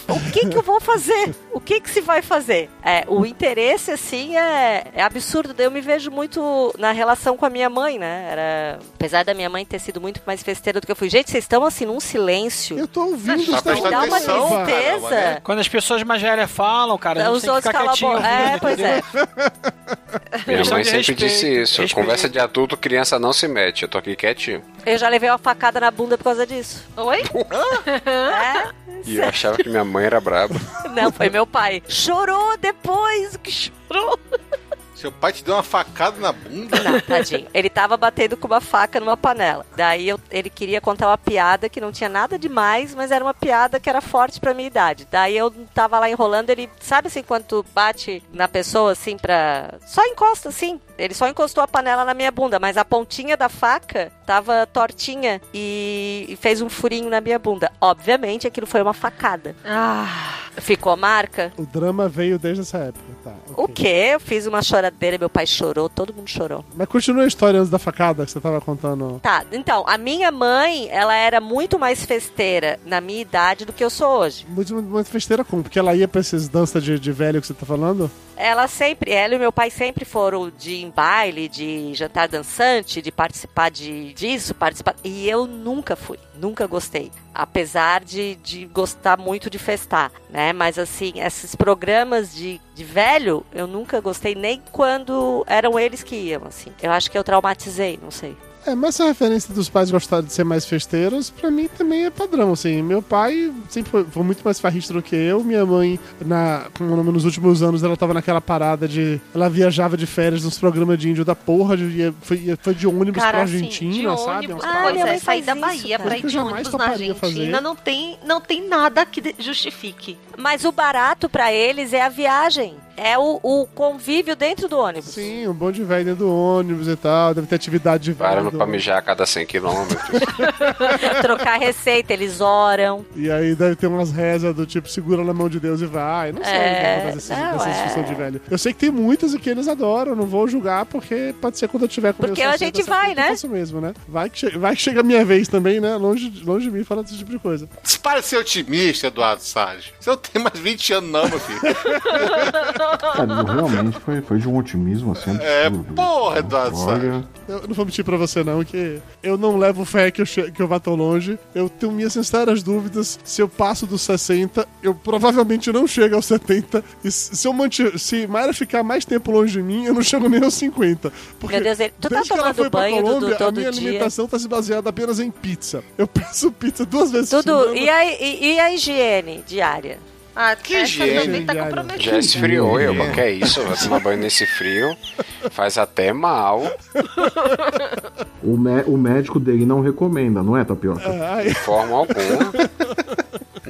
o que que eu vou fazer? O que que se vai fazer? É, o interesse, assim, é, é absurdo. Daí Eu me vejo muito na relação com a minha mãe, né? Era, apesar da minha mãe ter sido muito mais festeira do que eu fui. Gente, vocês estão assim num silêncio. Eu tô ouvindo Tá Dá uma atenção, tristeza. caramba, né? Quando as pessoas mais velhas falam, cara, Os outros ficar calam a boca. É, pois é. Minha mãe sempre respeito, disse isso. respeito. Conversa de adulto, criança não se mete. Eu tô aqui quietinho. Eu já levei uma facada na bunda por causa disso. Oi? É? E eu achava que minha mãe era braba. Não, foi meu pai. Chorou depois, que chorou. Seu pai te deu uma facada na bunda. Não, tadinho. Ele tava batendo com uma faca numa panela. Daí eu- ele queria contar uma piada que não tinha nada demais, mas era uma piada que era forte pra minha idade. Daí eu tava lá enrolando, ele. Sabe assim, quando bate na pessoa assim pra. Só encosta assim. Ele só encostou a panela na minha bunda, mas a pontinha da faca tava tortinha e, e fez um furinho na minha bunda. Obviamente aquilo foi uma facada. Ah, Ficou marca. O drama veio desde essa época, tá. O ok. quê? Eu fiz uma choradeira, meu pai chorou, todo mundo chorou. Mas continua a história antes da facada que você tava contando. Tá, então, a minha mãe, ela era muito mais festeira na minha idade do que eu sou hoje. Muito, muito festeira como? Porque ela ia pra esses danças de, de velho que você tá falando? Ela sempre, ela e meu pai sempre foram de ir em baile, de jantar dançante, de participar de disso, participar. E eu nunca fui, nunca gostei. Apesar de, de gostar muito de festar, né? Mas assim, esses programas de, de velho, eu nunca gostei, nem quando eram eles que iam, assim. Eu acho que eu traumatizei, não sei. É, mas essa referência dos pais gostarem de ser mais festeiros, pra mim também é padrão, assim. Meu pai sempre foi, foi muito mais farrista do que eu. Minha mãe, na, como nome, nos últimos anos, ela tava naquela parada de... Ela viajava de férias nos programas de índio da porra, de, ia, foi, ia- foi de ônibus cara, pra assim, Argentina, de sabe? ônibus, Ah, pois é, sair da isso, Bahia cara. pra ir de ônibus na toparia fazer. Argentina não tem, não tem nada que justifique. Mas o barato pra eles é a viagem. É o, o convívio dentro do ônibus. Sim, um bom de velho dentro do ônibus e tal. Deve ter atividade de velho. Parando do pra mijar a cada 100 quilômetros. Trocar receita, eles oram. E aí deve ter umas rezas do tipo, segura na mão de Deus e vai. Não sei É, o que acontece nessas, não, nessas é. discussões de velho. Eu sei que tem muitas e que eles adoram, não vou julgar, porque pode ser quando eu tiver com Porque a 60, gente vai, 70, né? Faço mesmo, né? Vai que, che- vai que chega a minha vez também, né? Longe, longe de mim falar desse tipo de coisa. Para de ser otimista, Eduardo Salles. Você não tem mais 20 anos, não, meu filho. Cara, realmente foi, foi de um otimismo assim É, porra, Eduardo Olha, Eu não vou mentir pra você, não, que eu não levo fé que eu, che- que eu vá tão longe. Eu tenho minhas sinceras dúvidas. Se eu passo dos 60, eu provavelmente não chego aos 70. E se eu manter, se Mayra ficar mais tempo longe de mim, eu não chego nem aos 50. Porque Meu Deus, ele- tu tá desde que ela tomando banho, Dudu, Colômbia, a todo minha dia? alimentação tá se baseada apenas em pizza. Eu peço pizza duas vezes por Tudo. semana. E a, e, e a higiene diária? Ah, Que essa higiene, também tá comprometida. Já esfriou, eu. Que é isso? Vai tomar banho nesse frio. Faz até mal. o, mé- o médico dele não recomenda, não é, Tapioca? Ai, De forma alguma.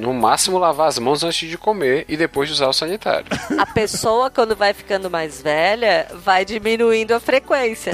No máximo, lavar as mãos antes de comer e depois de usar o sanitário. A pessoa, quando vai ficando mais velha, vai diminuindo a frequência.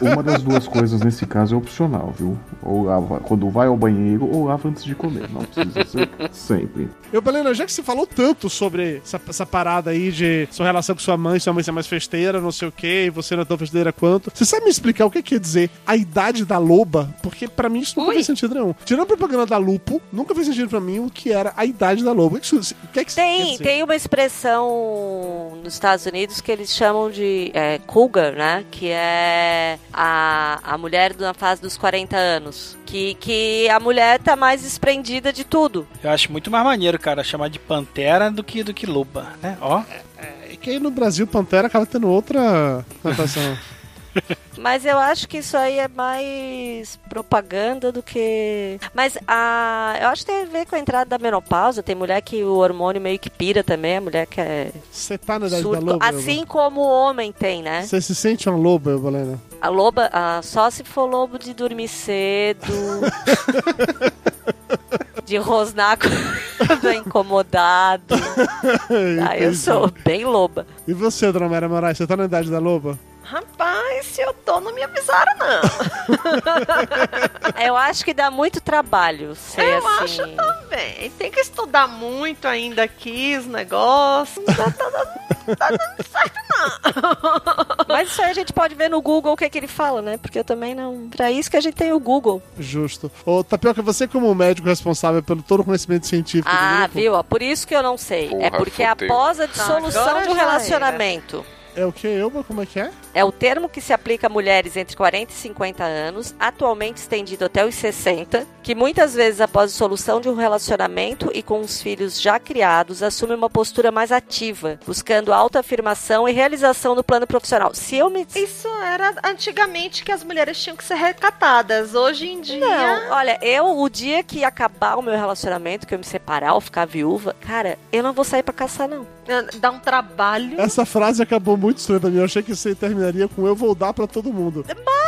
E Uma das duas coisas nesse caso é opcional, viu? Ou lava quando vai ao banheiro ou lava antes de comer. Não precisa ser sempre. Eu, Belena, já que você falou tanto sobre essa, essa parada aí de sua relação com sua mãe, sua mãe ser mais festeira, não sei o quê, e você não é tão festeira quanto, você sabe me explicar o que quer dizer a idade da loba? Porque pra mim isso nunca Ui. fez sentido nenhum. Tirando a propaganda da Lupo, nunca fez sentido definiram pra mim o que era a idade da loba. O que, isso- o que é que quer Tem, dizer? tem uma expressão nos Estados Unidos que eles chamam de é, cougar, né? Que é a, a mulher na fase dos 40 anos. Que, que a mulher tá mais desprendida de tudo. Eu acho muito mais maneiro, cara, chamar de pantera do que, do que loba, né? Ó. É que aí no Brasil Pantera acaba tendo outra notação. Mas eu acho que isso aí é mais propaganda do que. Mas a. Eu acho que tem a ver com a entrada da menopausa. Tem mulher que o hormônio meio que pira também, a mulher que é. Você tá na idade da loba? Assim como o homem tem, né? Você se sente uma loba, Valena? A loba, ah, só se for lobo de dormir cedo. de rosnar quando é incomodado. Ah, eu sou bem loba. E você, dona Maria Moraes, você tá na idade da loba? Rapaz, se eu tô, não me avisaram, não. Eu acho que dá muito trabalho ser eu assim. acho também. Tem que estudar muito ainda aqui os negócios. Não tá, tá dando- tá dando certo, não. Mas isso aí a gente pode ver no Google o que, é que ele fala, né? Porque eu também não. Pra isso que a gente tem o Google. Justo. Ô, Tapioca, você como médico responsável pelo todo o conhecimento científico do Ah, grupo, viu? ó, Por isso que eu não sei. é Porra, porque fudeu. após a dissolução um era. relacionamento. É o que, Elba? Como é que é? É o termo que se aplica a mulheres entre 40 e 50 anos, atualmente estendido até os 60, que muitas vezes após a dissolução de um relacionamento e com os filhos já criados, assume uma postura mais ativa, buscando autoafirmação e realização no plano profissional. Se eu me Isso era antigamente que as mulheres tinham que ser recatadas. Hoje em dia. Não, olha, eu, o dia que acabar o meu relacionamento, que eu me separar ou ficar viúva, cara, eu não vou sair pra caçar, não. Dá um trabalho. Essa frase acabou muito estranha pra mim. Eu achei que você terminaria com eu vou dar pra todo mundo. Mas.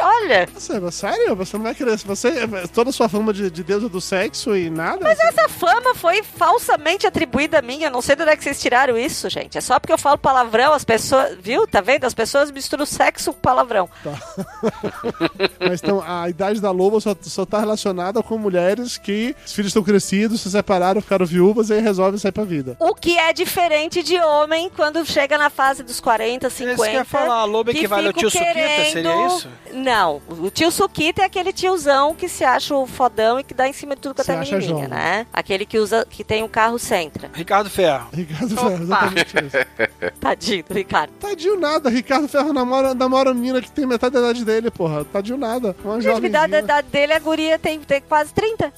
Olha. Você, mas sério? Você não vai querer. Você, toda a sua fama de, de deusa do sexo e nada? Mas essa fama foi falsamente atribuída a mim. Eu não sei de onde é que vocês tiraram isso, gente. É só porque eu falo palavrão, as pessoas. Viu? Tá vendo? As pessoas misturam sexo com palavrão. Mas então, a idade da loba só, só tá relacionada com mulheres que os filhos estão crescidos, se separaram, ficaram viúvas e aí resolvem sair pra vida. O que é diferente de homem quando chega na fase dos 40, 50. Isso que eu ia falar, a loba que equivale ao tio Suquita, seria isso? Não, o tio Suquita é aquele tiozão que se acha o fodão e que dá em cima de tudo quanto é menininha, João. né? Aquele que usa, que tem um carro Sentra. Ricardo Ferro. Ricardo Ferro, exatamente isso. Tadinho do Ricardo. Tadinho nada, Ricardo Ferro namora, namora uma menina que tem metade da idade dele, porra. Tadinho nada. Uma Gente, da idade dele, a guria tem, tem quase 30.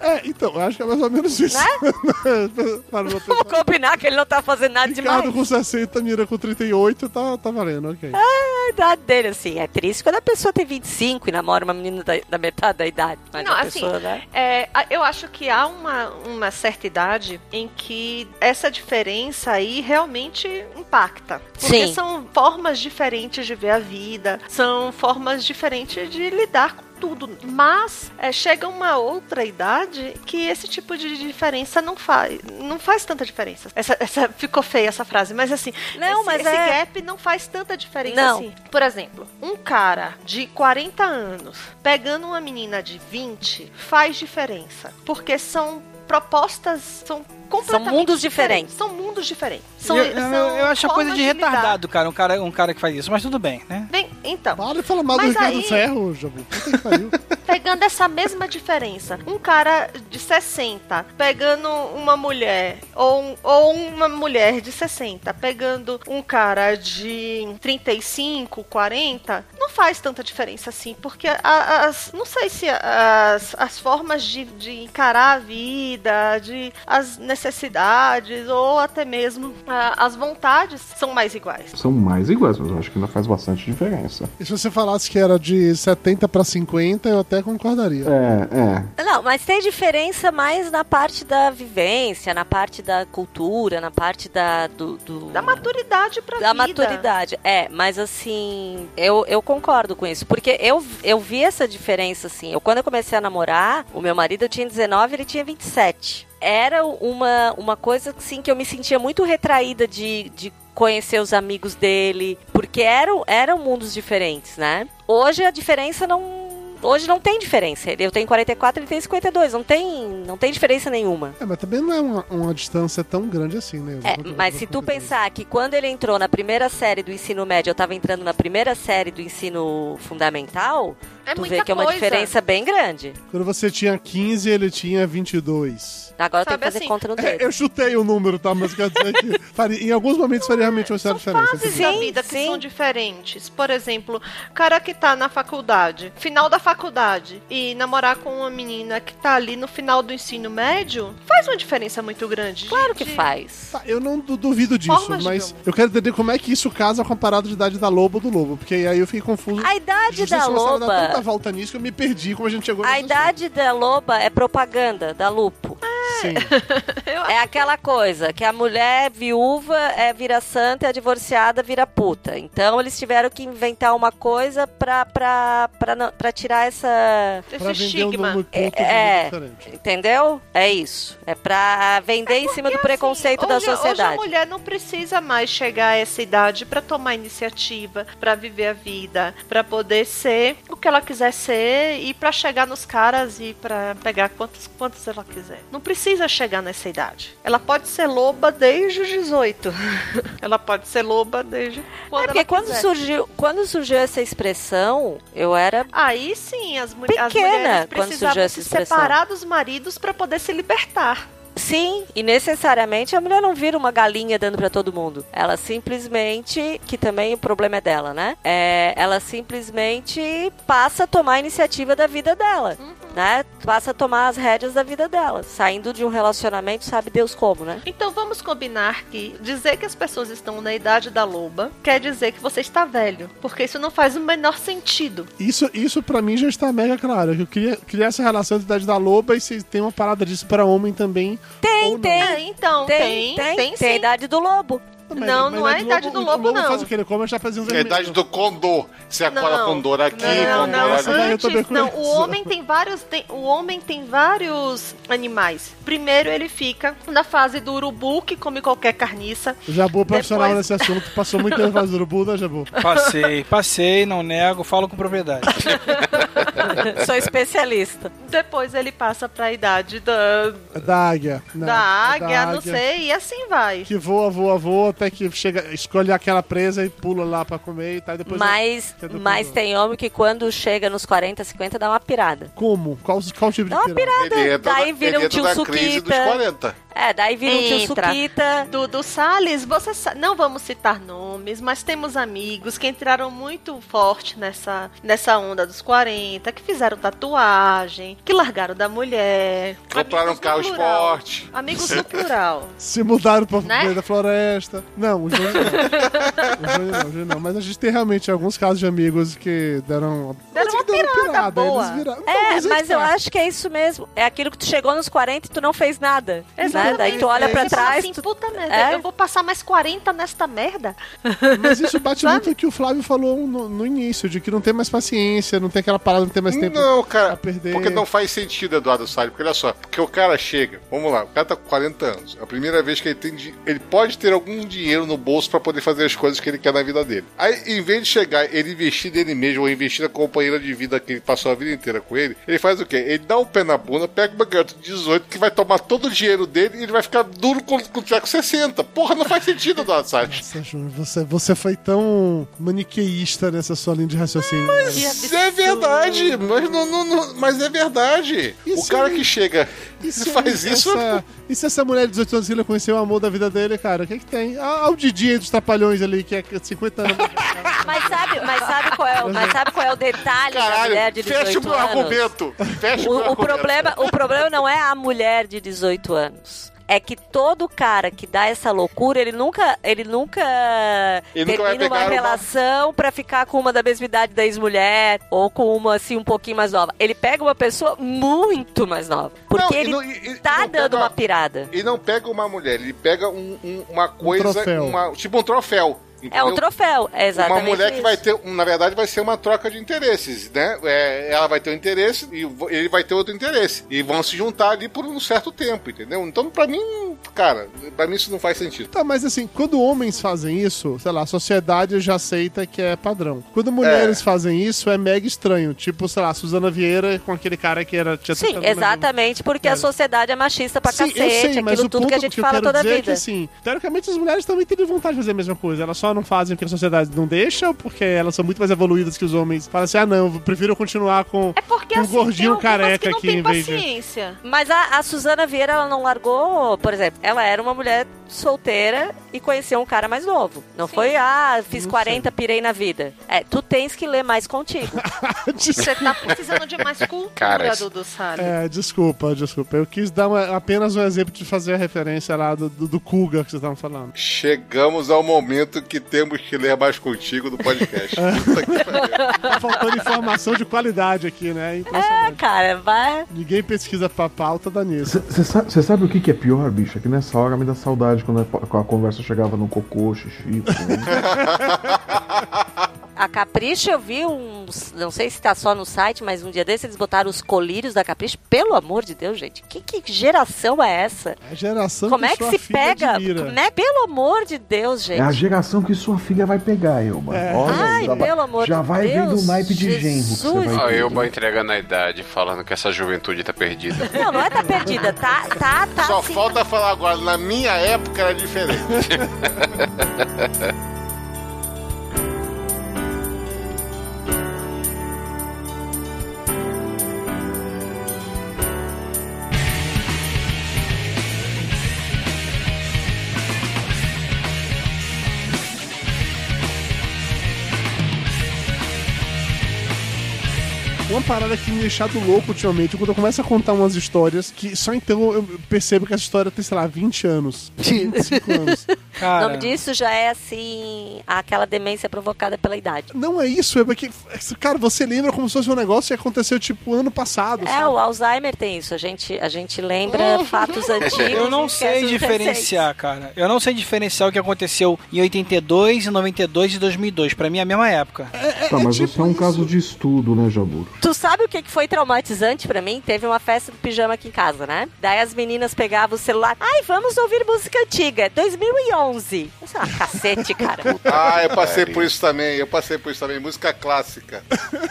É, então, eu acho que é mais ou menos isso. Né? Vamos combinar que ele não tá fazendo nada Ricardo demais. com 60, mira com 38, tá, tá valendo, ok. É a idade dele, assim. É triste quando a pessoa tem 25 e namora uma menina da, da metade da idade. Mas Não, a assim, pessoa, né? é, eu acho que há uma, uma certa idade em que essa diferença aí realmente impacta. Porque Sim. são formas diferentes de ver a vida, são formas diferentes de lidar com tudo. Mas é, chega uma outra idade que esse tipo de diferença não faz. Não faz tanta diferença. Essa, essa- ficou feia essa frase, mas assim. Não, esse, mas esse é- gap não faz tanta diferença Não. assim. Por exemplo, um cara de 40 anos pegando uma menina de 20 faz diferença. Porque são propostas, são completamente mundos diferentes. São mundos diferentes. São, eu, eu- são eu acho a coisa de lidar. retardado, cara, um cara, um cara que faz isso, mas tudo bem, né? Bem, então. Para de falar mal do Ricardo aí- Ferro, Jabu. Pariu. Pegando essa mesma diferença, um cara de 60 pegando uma mulher, ou, um- ou uma mulher de 60 pegando um cara de 35, 40, não faz tanta diferença assim, porque as, não sei se as, as formas de, de encarar a vida, de as necessidades, ou até mesmo ah, as vontades são mais iguais. São mais iguais, mas eu acho que ainda faz bastante diferença. E se você falasse que era de 70 pra 50, eu até concordaria. É, é. Não, mas tem diferença mais na parte da vivência, na parte da cultura, na parte da. Do, do- Da maturidade pra da vida. maturidade. É, mas assim, eu, eu concordo com isso. Porque eu, eu vi essa diferença, assim. Eu, quando eu comecei a namorar, o meu marido tinha 19 ele tinha 27. Era uma, uma coisa, assim, que eu me sentia muito retraída de, de conhecer os amigos dele. Porque eram, eram mundos diferentes, né? Hoje a diferença não. Hoje não tem diferença. Eu tenho 44, ele tem 52. Não tem, não tem diferença nenhuma. É, mas também não é uma, uma distância tão grande assim, né? É, mas se tu pensar que quando ele entrou na primeira série do ensino médio, eu tava entrando na primeira série do ensino fundamental, É tu muita vê que é uma coisa. diferença bem grande. Quando você tinha 15, ele tinha 22. Agora tem que fazer assim, conta no É, dedo. eu chutei o número, tá? Mas quer dizer que faria- em alguns momentos faria realmente uma certa diferença. fases Sim, da vida que sim. são diferentes. Por exemplo, cara que tá na faculdade, final da faculdade, e namorar com uma menina que tá ali no final do ensino médio, faz uma diferença muito grande. Claro que de- faz. Tá, eu não du- duvido disso, Formas mas eu quero entender como é que isso casa com a parada de idade da loba do lobo, porque aí eu fiquei confuso. A idade da dar tanta volta nisso que eu me perdi como a gente chegou A idade da loba é propaganda da lupo. assunto. Sim. É aquela coisa que a mulher viúva é vira santa e a divorciada vira puta. Então eles tiveram que inventar uma coisa pra, pra, pra, não- pra tirar essa. Esse Pra um estigma. ponto É, diferente. entendeu? É isso. É pra vender em cima do preconceito da Hoje- Hoje a sociedade. mulher não precisa mais chegar a essa idade pra tomar iniciativa, pra viver a vida, pra poder ser o que ela quiser ser e pra chegar nos caras e pra pegar quantos, quantos ela quiser. Não precisa chegar nessa idade. Ela pode ser loba desde os 18. ela pode ser loba desde quando É porque quando quiser. surgiu, quando surgiu essa expressão, eu era Aí sim, as, mu- as Pequena, mulheres quando surgiu precisavam se expressão. separar dos maridos pra poder se libertar. Sim, e necessariamente a mulher não vira uma galinha dando pra todo mundo. Ela simplesmente, que também o problema é dela, né? É, ela simplesmente passa a tomar a iniciativa da vida dela, né? Passa a tomar as rédeas da vida dela, saindo de um relacionamento, sabe Deus como, né? Então vamos combinar que dizer que as pessoas estão na idade da loba quer dizer que você está velho, porque isso não faz o menor sentido. Isso, isso pra mim já está mega claro. Eu queria criar essa relação entre a idade da loba e se tem uma parada disso pra homem também. Tem, ou não. tem. É, então, Tem, tem, tem, tem, a sim. idade do lobo. Mas- Não, mas não é a idade do lobo, o lobo não. faz o quê? Ele come a chapezinho É a idade do condor. Você acorda Não, com dor aqui, Não, com não, dor essa daí eu ali. também antes, não. O conheço. homem tem vários, tem, o homem tem vários animais. Primeiro ele fica na fase do urubu, que come qualquer carniça. Jabu profissional Depois- nesse assunto. Passou muito tempo fazendo urubu, né, Jabu? Passei, passei, não nego, falo com propriedade. Sou especialista. Depois ele passa pra idade da, É da águia. né? da É águia, não sei, e assim vai. Que voa, voa, voa, até que chega, escolhe aquela presa e pula lá pra comer e tal. e Depois Mas, é depois mas tem homem que quando chega nos 40, 50 dá uma pirada. Como? Qual, qual tipo de Dá uma pirada. Ele entra, Daí na- vira ele um tio Suquita. 40. É, daí vira um tio. Suquita. Do, do Salles, você sa- não vamos citar nomes, mas temos amigos que entraram muito forte nessa, nessa onda dos 40, que fizeram tatuagem, que largaram da mulher. Compraram um carro plural. esporte. Amigos no plural. Se mudaram pra Né? meio da floresta. Não, o Júnior não. o Júnior não, não. Mas a gente tem realmente alguns casos de amigos que deram. Deram uma deram pirada boa. Eles viraram. É, mas eu tá. acho que é isso mesmo. É aquilo que tu chegou nos 40 e tu não fez nada. Né? Exatamente. Daí tu olha pra Você fala trás. assim, tu- puta merda, É? eu vou passar mais 40 nesta merda? Mas isso bate Sabe? muito o que o Flávio falou no, no início, de que não tem mais paciência, não tem aquela parada, não tem mais tempo Não, cara, perder. porque não faz sentido, Eduardo Salles. Porque olha só, porque o cara chega, vamos lá, o cara tá com 40 anos. A primeira vez que ele tem. Ele pode ter algum dinheiro no bolso pra poder fazer as coisas que ele quer na vida dele. Aí, em vez de chegar, ele investir nele mesmo, ou investir na companheira de vida que ele passou a vida inteira com ele, ele faz o quê? Ele dá o pé na bunda, pega uma garota de 18 que vai tomar todo o dinheiro dele e ele vai ficar duro quando quando tiver com 60. Porra, não faz sentido, Eduardo Salles. Nossa, Júnior, você, você foi tão maniqueísta nessa sua linha de raciocínio. Mas é verdade, mas, não, não- não- mas é verdade. E o cara ele- que chega E se faz isso. Essa, e se essa mulher de 18 anos que ele conheceu o amor da vida dele, cara? O que que tem? Ah, o Didi dos Trapalhões ali, que é 50 anos. Mas sabe, mas sabe qual é, o- mas sabe qual é o detalhe da mulher Caralho, de fecha 18 o meu anos? argumento. Fecha o, meu O, o argumento. problema, o problema não é a mulher de 18 anos. É que todo cara que dá essa loucura, ele nunca, ele nunca Ele termina uma pegar uma- relação pra ficar com uma da mesma idade da ex-mulher ou com uma assim um pouquinho mais nova. Ele pega uma pessoa muito mais nova, porque Não, ele não- e- tá não dando uma pirada. E não pega uma mulher, ele pega um- um- uma coisa, troféu. uma- tipo um troféu. É um troféu, é Uma exatamente mulher que isso. vai ter, na verdade, vai ser uma troca de interesses, né? É, ela vai ter um interesse e ele vai ter outro interesse. E vão se juntar ali por um certo tempo, entendeu? Então, pra mim, cara, pra mim isso não faz sentido. Tá, mas assim, quando homens fazem isso, sei lá, a sociedade já aceita que é padrão. Quando mulheres fazem isso, é mega estranho. Tipo, sei lá, Suzana Vieira com aquele cara que era. Tinha Sim, exatamente, porque a Cara. sociedade é machista pra Sim, cacete, eu sei, mas aquilo o tudo ponto que a gente eu fala quero toda a é vida. que, assim, teoricamente as mulheres também teriam vontade de fazer a mesma coisa. Elas só não fazem porque a sociedade não deixa, ou porque elas são muito mais evoluídas que os homens. Falam assim, ah, não, eu prefiro continuar com, É porque com um assim, gordinho careca que não aqui tem em vez de... paciência. Mas a, a Suzana Vieira, ela não largou, por exemplo, ela era uma mulher solteira e conheceu um cara mais novo. Não foi, ah, fiz 40, pirei na vida. É, tu tens que ler mais contigo. Você tá precisando de mais cultura, Caras. Dudu Salles. É, desculpa, desculpa. Eu quis dar uma- apenas um exemplo de fazer a referência lá do, do, do Kuga que vocês estavam falando. Chegamos ao momento que temos que ler mais contigo do podcast. Pariu. Tá faltando informação de qualidade aqui, né? é, Impressionante. cara, vai. Ninguém pesquisa pra pauta, dá nisso. Você sabe, sabe o que, que é pior, bicho? É que nessa hora me dá saudade quando a, quando a conversa chegava no cocô, xixi. pô. A Capricho eu vi uns. Não sei se tá só no site, mas um dia desses eles botaram os colírios da Capricho. Pelo amor de Deus, gente. Que, que geração é essa? A geração Como é que sua se filha pega? admira. Né? Pelo amor de Deus, gente. É a geração que sua filha vai pegar, Elba. Olha, Ai, já vai- pelo amor já de vai Deus, vendo o naipe de genro que você Jesus. vai Ó, ter. eu vou entregando a idade, falando que essa juventude tá perdida. Não, não é tá perdida. Tá, tá, tá. Só sim. falta falar agora, na minha época era diferente. Uma parada que me deixado louco ultimamente, quando eu começo a contar umas histórias que só então eu percebo que essa história tem, sei lá, 20 anos. 25 anos. O Cara, nome disso já é assim. aquela demência provocada pela idade. Não é isso, é porque, cara, você lembra como se fosse um negócio que aconteceu, tipo, ano passado, É, sabe? o Alzheimer tem isso. A gente, a gente lembra fatos antigos. eu não sei diferenciar, cara. Eu não sei diferenciar o que aconteceu em 82, em 92 e 2002. Pra mim é a mesma época. Tá, mas tipo você é um caso de estudo, né, Jaburo? Tu sabe o que que foi traumatizante pra mim? Teve uma festa do pijama aqui em casa, né? Daí as meninas pegavam o celular. Ai, vamos ouvir música antiga. 2011. Isso é uma cacete, cara. Ah, eu passei por isso também, eu passei por isso também. Música clássica.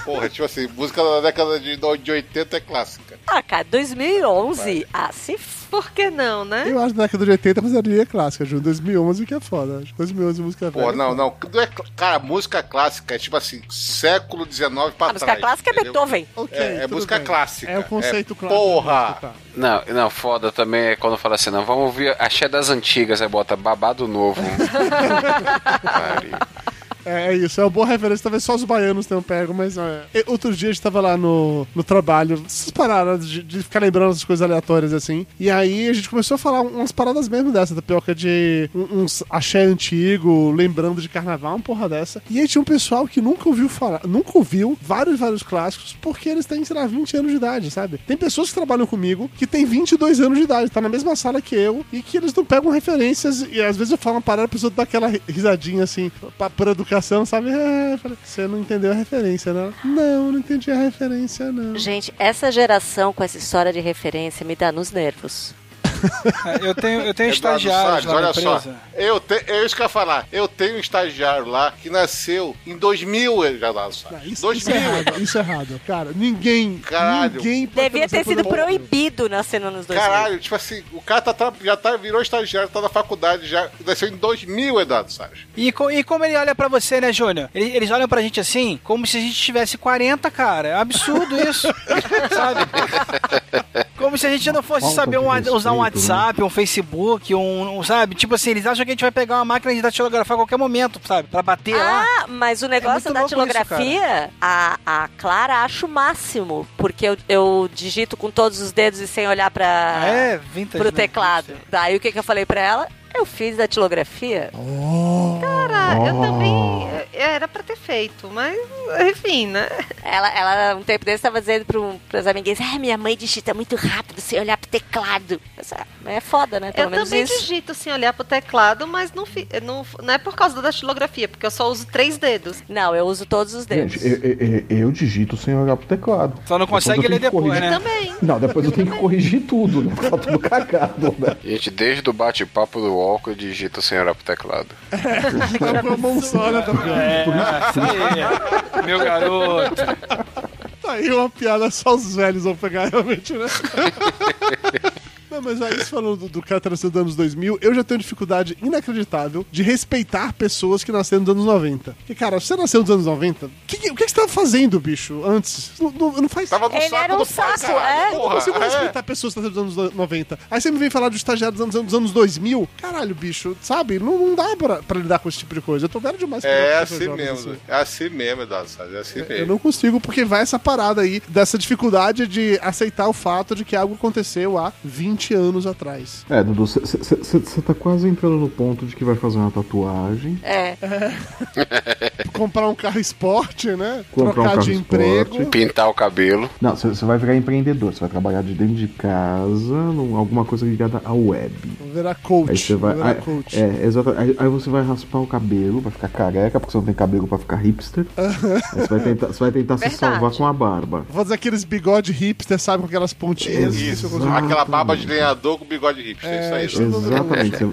Porra, tipo assim, música da década de, de 80 é clássica. Ah, cara, 2011. Ah, se f... Por que não, né? Eu acho que na década de 80 mas é clássica, Ju. 2011 que é foda. Acho. 2011 música Pô, velha. não, não. não é, cara, música clássica é tipo assim, século XIX pra A trás. música clássica é entendeu? Beethoven. Ok, É, é música bem. clássica. É o conceito clássico. Porra! Não, não, foda também é quando fala assim, não, vamos ouvir Axé das Antigas, aí bota babado novo. Pariu. É, é isso, é uma boa referência. Talvez só os baianos tenham pego, mas é. Outro dia a gente tava lá no, no trabalho, essas paradas de, de ficar lembrando essas coisas aleatórias assim. E aí a gente começou a falar umas paradas mesmo dessa, tapioca de uns axé antigo, lembrando de carnaval, uma porra dessa. E aí tinha um pessoal que nunca ouviu falar, nunca ouviu vários, vários clássicos, porque eles têm, sei lá, 20 anos de idade, sabe? Tem pessoas que trabalham comigo que têm 22 anos de idade, tá na mesma sala que eu, e que eles não pegam referências, e às vezes eu falo uma parada, a pessoa dá aquela risadinha assim, pra, por educação, sabe? É, você não entendeu a referência, né? Não, não entendi a referência, não. Gente, essa geração com essa história de referência me dá nos nervos. É, Eu tenho, eu tenho na olha só. empresa. Eu te, é isso que eu ia falar. Eu tenho um estagiário lá que nasceu em 2000, Eduardo Salles. Isso, isso 2000, é errado, isso é errado. Cara, ninguém, Caralho. ninguém Devia ter sido proibido nascer nos anos 2000. Caralho, tipo assim, o cara tá, já tá, virou estagiário, tá na faculdade, já nasceu em 2000, Eduardo Salles. E, co- e como ele olha pra você, né, Júnior? Ele- Eles olham pra gente assim, como se a gente tivesse 40, cara. É absurdo isso. sabe? Como se a gente não fosse Falta saber um, usar um né? WhatsApp, um Facebook, um, um, sabe? Tipo assim, eles acham que a gente vai pegar uma máquina de datilografar a qualquer momento, sabe? Pra bater lá. Ah, mas o negócio muito da datilografia, a, a Clara acha o máximo. Porque eu, eu digito com todos os dedos e sem olhar pra, Ah, é, vintage, pro né? teclado. Daí o que, que eu falei pra ela? Eu fiz datilografia. Cara, eu Oh. também. Era pra ter feito, mas enfim, né? Ela, ela um tempo desse, estava dizendo pro, pros amiguinhos: Ah, minha mãe digita muito rápido, sem olhar pro teclado. Mas é, é foda, né? Pelo eu menos também isso. digito sem olhar pro teclado, mas não, fi- não, não é por causa da datilografia, porque eu só uso três dedos. Não, eu uso todos os dedos. Gente, eu, eu- eu- eu digito sem olhar pro teclado. Só não Depois consegue eu ler depois, corrigir. né? Também. Não, depois eu tenho que corrigir tudo, né? Tá tudo cagado, né? Gente, desde o bate-papo do Walker, eu digito sem olhar pro teclado. Tá né? É, sim. Meu garoto. Tá aí uma piada, só os velhos vão pegar realmente, né? Não, mas aí você falou do, do cara ter nascido nos anos 2000, eu já tenho dificuldade inacreditável de respeitar pessoas que nasceram nos anos 90. Porque, cara, você nasceu nos anos 90, tava fazendo, bicho, antes? Não, não, não faz Tava no Ele saco era um do pai, saco, caralho, é. Eu não porra. consigo É. respeitar pessoas que nasceram nos anos 90. Aí você me vem falar de estagiário dos anos, dos anos 2000. Caralho, bicho, sabe? Não, não dá pra, pra lidar com esse tipo de coisa. Eu tô velho demais pra É lidar com pessoas assim mesmo. É assim mesmo, Eduardo É assim Eu mesmo. não consigo, porque vai essa parada aí dessa dificuldade de aceitar o fato de que algo aconteceu há 20 anos atrás. É, Dudu, você tá quase entrando no ponto de que vai fazer uma tatuagem. É. Comprar um carro esporte, né? Comprar um carro de esporte. emprego. Pintar o cabelo. Não, você vai virar empreendedor, você vai trabalhar de dentro de casa, num- alguma coisa ligada à web. Virar coach. Aí você vai. Aí, coach. é, exato. Aí, aí você vai raspar o cabelo, vai ficar careca, porque você não tem cabelo pra ficar hipster. Aí você vai tentar, você vai tentar se salvar com a barba. Vou fazer aqueles bigode hipster, sabe? Com aquelas pontinhas. Isso, Isso aquela barba de lenhador com bigode hipster, É, isso aí. Exatamente.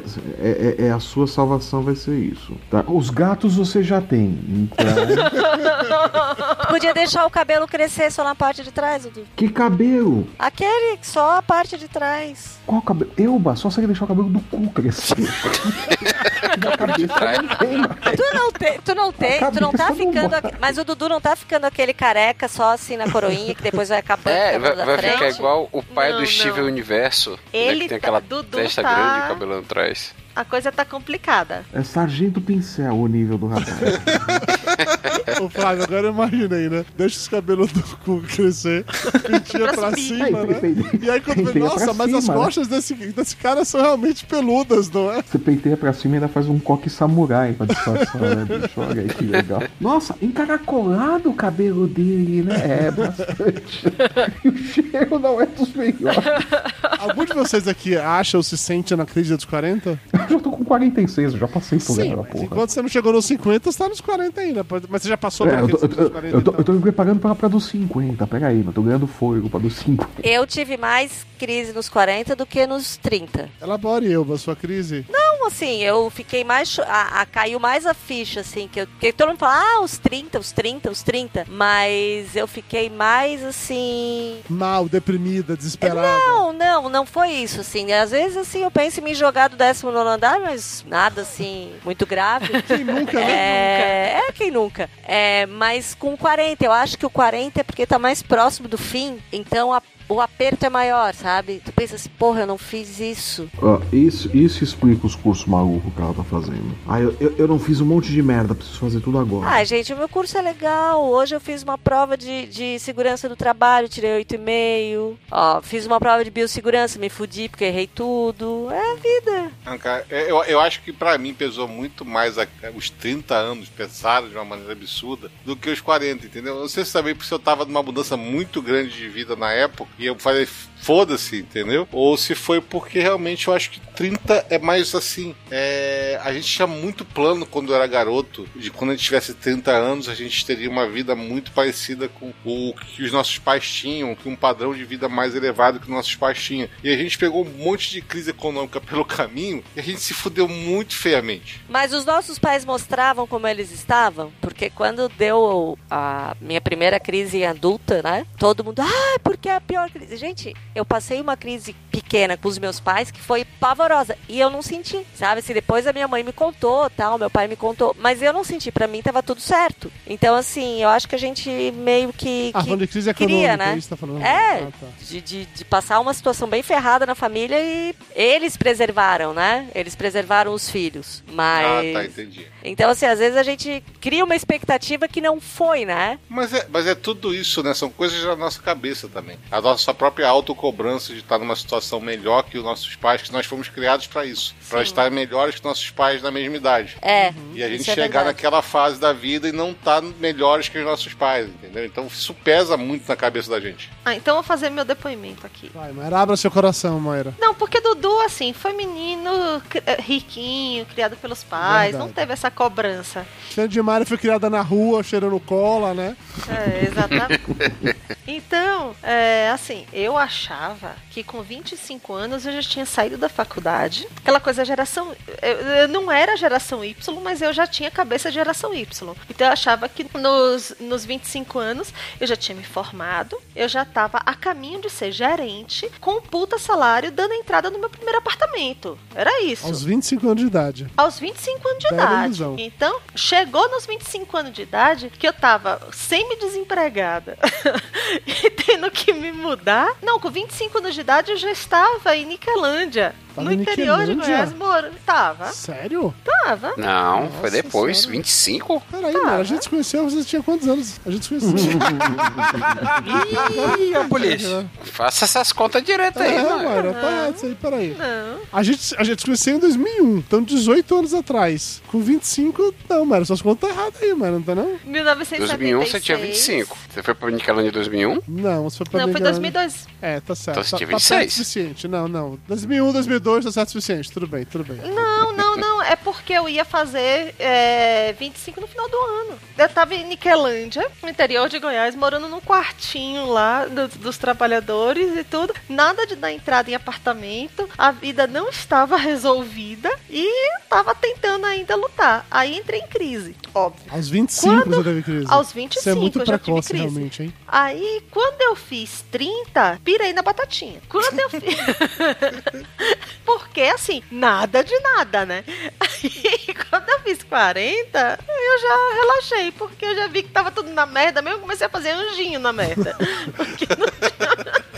é, é- é a sua salvação vai ser isso. Tá? Os gatos você já tem. Então. Podia deixar o cabelo crescer só na parte de trás, Dudu. que cabelo? Aquele, só a parte de trás. Qual cabelo? Euba, só você deixar o cabelo do cu crescer. da cabeça não tem mais. Tu não tem, tu não tem, tu não tá ficando. Mas o Dudu não tá ficando aquele careca só assim na coroinha, que depois vai acabando É, cabelo vai, vai ficar igual o pai Não, do Steven não. Universo. né, Ele que tem tá- aquela Dudu testa tá- grande e cabelo atrás. A coisa tá complicada. É sargento pincel o nível do rapaz. Ô, Flávio, agora eu imaginei, né? Deixa os cabelos do cu crescer, pintinha pra cima, Aí, né? penteia- E aí quando vê, penteia nossa, pra mas as cima, né? costas desse, desse cara são realmente peludas, não é? Você penteia pra cima e ainda faz um coque samurai pra disfarçar, né, bicho? Olha aí que legal. Nossa, encaracolado o cabelo dele, né? É, bastante. E o cheiro não é dos melhores. Algum de vocês aqui acha ou se sente na crise dos 40? Eu já tô com 46, eu já passei por Sim, ela, mas porra. enquanto você não chegou nos 50, você tá nos 40 ainda. Mas você já passou É, eu, tô, eu, dos tô, 40, eu, tô, então. eu tô me preparando pra, pra dos 50, pega aí, eu tô ganhando fôlego pra dos 50. Eu tive mais crise nos 40 do que nos 30. Elabore, Elba, sua crise. Não, assim, eu fiquei mais. A, a- caiu mais a ficha, assim, que, eu, que todo mundo fala, ah, os 30, os 30, os 30. Mas eu fiquei mais assim. Mal, deprimida, desesperada. Não, não, não foi isso, assim. Às vezes, assim, eu penso em me jogar do 19 andar, mas nada, assim, muito grave. Quem nunca, né? É, é, quem nunca. É, mas com 40, eu acho que o 40 é porque tá mais próximo do fim, então a- o aperto é maior, sabe? Tu pensa assim, porra, eu não fiz isso. Isso, isso explica os cursos malucos que ela tá fazendo. Ah, eu, eu, eu não fiz um monte de merda, preciso fazer tudo agora. Ah, gente, o meu curso é legal. Hoje eu fiz uma prova de, de segurança do trabalho, tirei 8,5. Ó, fiz uma prova de biossegurança, me fudi porque errei tudo. É a vida. Ah, cara, Eu, eu acho que pra mim pesou muito mais a- os 30 anos, pesaram de uma maneira absurda, do que os 40, entendeu? Eu não sei se também porque eu tava numa mudança muito grande de vida na época e eu falei, foda-se, entendeu? Ou se foi porque realmente eu acho que 30 é mais assim. é, a gente tinha muito plano quando era garoto, de quando a gente tivesse 30 anos, a gente teria uma vida muito parecida com o que os nossos pais tinham, que um padrão de vida mais elevado que os nossos pais tinham. E a gente pegou um monte de crise econômica pelo caminho e a gente se fudeu muito feiamente. Mas os nossos pais mostravam como eles estavam, porque quando deu a minha primeira crise adulta, né? Todo mundo, ah, porque é a pior crise. Gente, eu passei uma crise pequena com os meus pais que foi pavorosa e eu não senti, sabe? Se depois a minha mãe me contou, tal, meu pai me contou, mas eu não senti. Pra mim tava tudo certo. Então assim, eu acho que a gente meio que, Ah, que de crise queria, né? é isso tá falando. É, Ah, tá. de, de, de passar uma situação bem ferrada na família e eles preservaram, né? Eles preservaram os filhos. Mas. Ah, tá, entendi. Então, assim, às vezes a gente cria uma expectativa que não foi, né? Mas é, mas é tudo isso, né? São coisas da nossa cabeça também. A nossa própria autocobrança de estar numa situação melhor que os nossos pais, que nós fomos criados para isso. Para estar melhores que nossos pais na mesma idade. É. E a gente isso é chegar verdade. naquela fase da vida e não estar melhores que os nossos pais, entendeu? Então isso pesa muito na cabeça da gente. Ah, então eu vou fazer meu depoimento aqui. Vai, Mayra, abra seu coração, Mayra. Não, porque Dudu, assim, foi menino eh, riquinho, criado pelos pais, Verdade. não teve essa cobrança. Sendo de Mayra foi criada na rua, cheirando cola, né? É, exatamente. Então, é, assim, eu achava que com 25 anos eu já tinha saído da faculdade. Aquela coisa, geração. Eu, eu não era geração Y, mas eu já tinha cabeça de geração Y. Então eu achava que nos, nos 25 anos eu já tinha me formado, eu já estava a caminho de ser gerente, com um puta salário, dando entrada no meu primeiro apartamento. Era isso. Aos 25 anos de idade. Aos 25 anos de Bela idade. ilusão. Então, chegou nos 25 anos de idade que eu tava semi-desempregada e tendo que me mudar. Não, com 25 anos de idade eu já estava em Niquelândia. Tava no em interior de? Goiás, moro. Tava. Sério? Tava. Não, foi Nossa depois, senhora. 25? Peraí, Mayra, a gente se conheceu, você tinha quantos anos? A gente se conheceu. Ih, a polícia. Faça essas contas direto aí, É, mano. Mayra, tá errado isso aí, peraí. Não. A gente, a gente se conheceu em 2001, então 18 anos atrás. Com 25, não, Mayra, suas contas tá erradas aí, Mayra, não tá não? 1976. 2001 você tinha 25. Você foi pra Nickelodeon em 2001? Não, você foi pra Não, foi Niquelândia. 2002. É, tá certo. Então você tá, tinha tá certo o 26. suficiente. Não, não. 2001, 2002 tá certo o suficiente. Tudo bem, tudo bem. Não, não, não. É porque eu ia fazer é, 25 no final do ano. Eu tava em Niquelândia, no interior de Goiás, morando num quartinho lá do- dos trabalhadores e tudo. Nada de dar entrada em apartamento. A vida não estava resolvida e tava tentando ainda lutar. Aí entrei em crise, óbvio. Aos 25 Quando- você teve crise. aos 25 Você é muito eu já tive crise. realmente, hein? Aí, quando eu fiz 30, pirei na batatinha. Quando eu fiz. Porque, assim, nada de nada, né? Aí, quando eu fiz 40, eu já relaxei, porque eu já vi que tava tudo na merda, mesmo comecei a fazer anjinho na merda.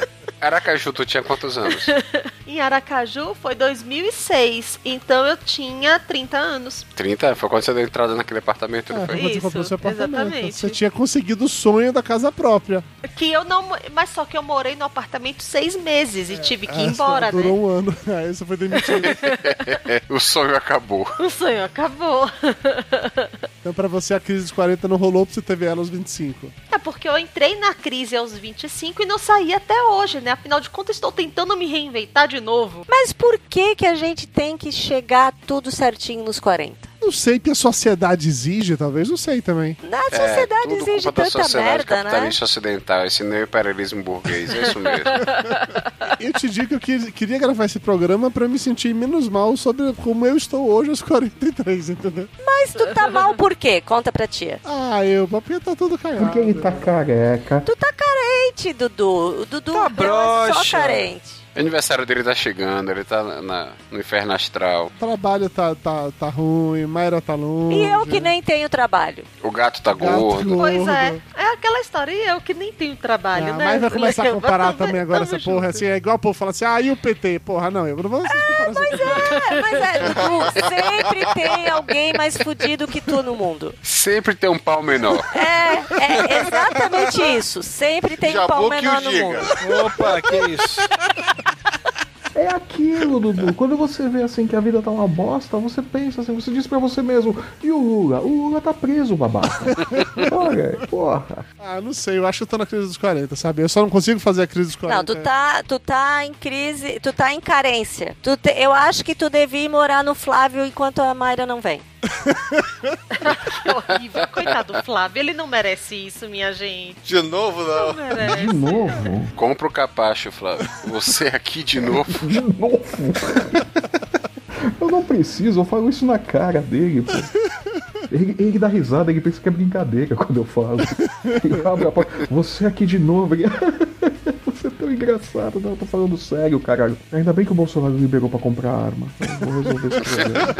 Aracaju, tu tinha quantos anos? em Aracaju foi 2006, então eu tinha 30 anos. 30? Foi quando você deu entrada naquele apartamento, não É, foi? quando você comprou Isso, seu apartamento. exatamente. Você tinha conseguido o sonho da casa própria. Que eu não. Mas só que eu morei no apartamento seis meses e tive que ir Essa embora, né? durou um ano. Aí você foi demitido. o sonho acabou. O sonho acabou. Então, pra você, a crise dos 40 não rolou pra você teve ela aos 25. É porque eu entrei na crise aos 25 e não saí até hoje, né? Afinal de contas, estou tentando me reinventar de novo. Mas por que que a gente tem que chegar tudo certinho nos 40? Não sei que a sociedade exige, talvez, não sei também. Na sociedade É, tudo exige culpa da tanta sociedade merda, né? capitalista ocidental, esse neoimperialismo burguês, é isso mesmo. Eu te digo que eu que- queria gravar esse programa pra me sentir menos mal sobre como eu estou hoje aos 43, entendeu? Mas tu tá mal por quê? Conta pra tia. Ah, eu, papinha tá tudo cagado. Porque ele tá careca. Tu tá carente, Dudu. O Dudu Tá é só carente. O aniversário dele tá chegando, ele tá na- no inferno astral. O trabalho tá, tá, tá ruim, Mayra tá longe. E eu que nem tenho trabalho. O gato tá Gato gordo. Pois é. É aquela história, e eu que nem tenho trabalho, Ah, né? mas vai começar a comparar também agora essa porra, assim, é igual o povo fala assim, ah, e o PT? Porra, não, eu não vou essas comparações. É, mas é, Dudu, sempre tem alguém mais fudido que tu no mundo. Sempre tem um pau menor. É, é exatamente isso. Sempre tem um Jabu pau menor o no diga. mundo. Opa, que isso? É aquilo, Dudu. Quando você vê assim que a vida tá uma bosta, você pensa assim, você diz pra você mesmo, e o Lula? O Lula tá preso, babaca. Olha, porra. Ah, não sei, eu acho que eu tô na crise dos 40, sabe? Eu só não consigo fazer a crise dos 40. Não, tu tá, tu tá em crise, tu tá em carência. Tu te- eu acho que tu devia ir morar no Flávio enquanto a Mayra não vem. Que horrível. Coitado do Flávio, ele não merece isso, minha gente. De novo, Não não. merece. De novo? Compra o capacho, Flávio. Você aqui de novo. De novo? Eu não preciso, eu falo isso na cara dele, pô. Ele, ele dá risada, ele pensa que é brincadeira quando eu falo. Ele abre a porta, você aqui de novo. Ele... Você é tão engraçado, não, eu tô falando sério, caralho. Ainda bem que o Bolsonaro liberou pra comprar arma. Eu vou resolver esse problema.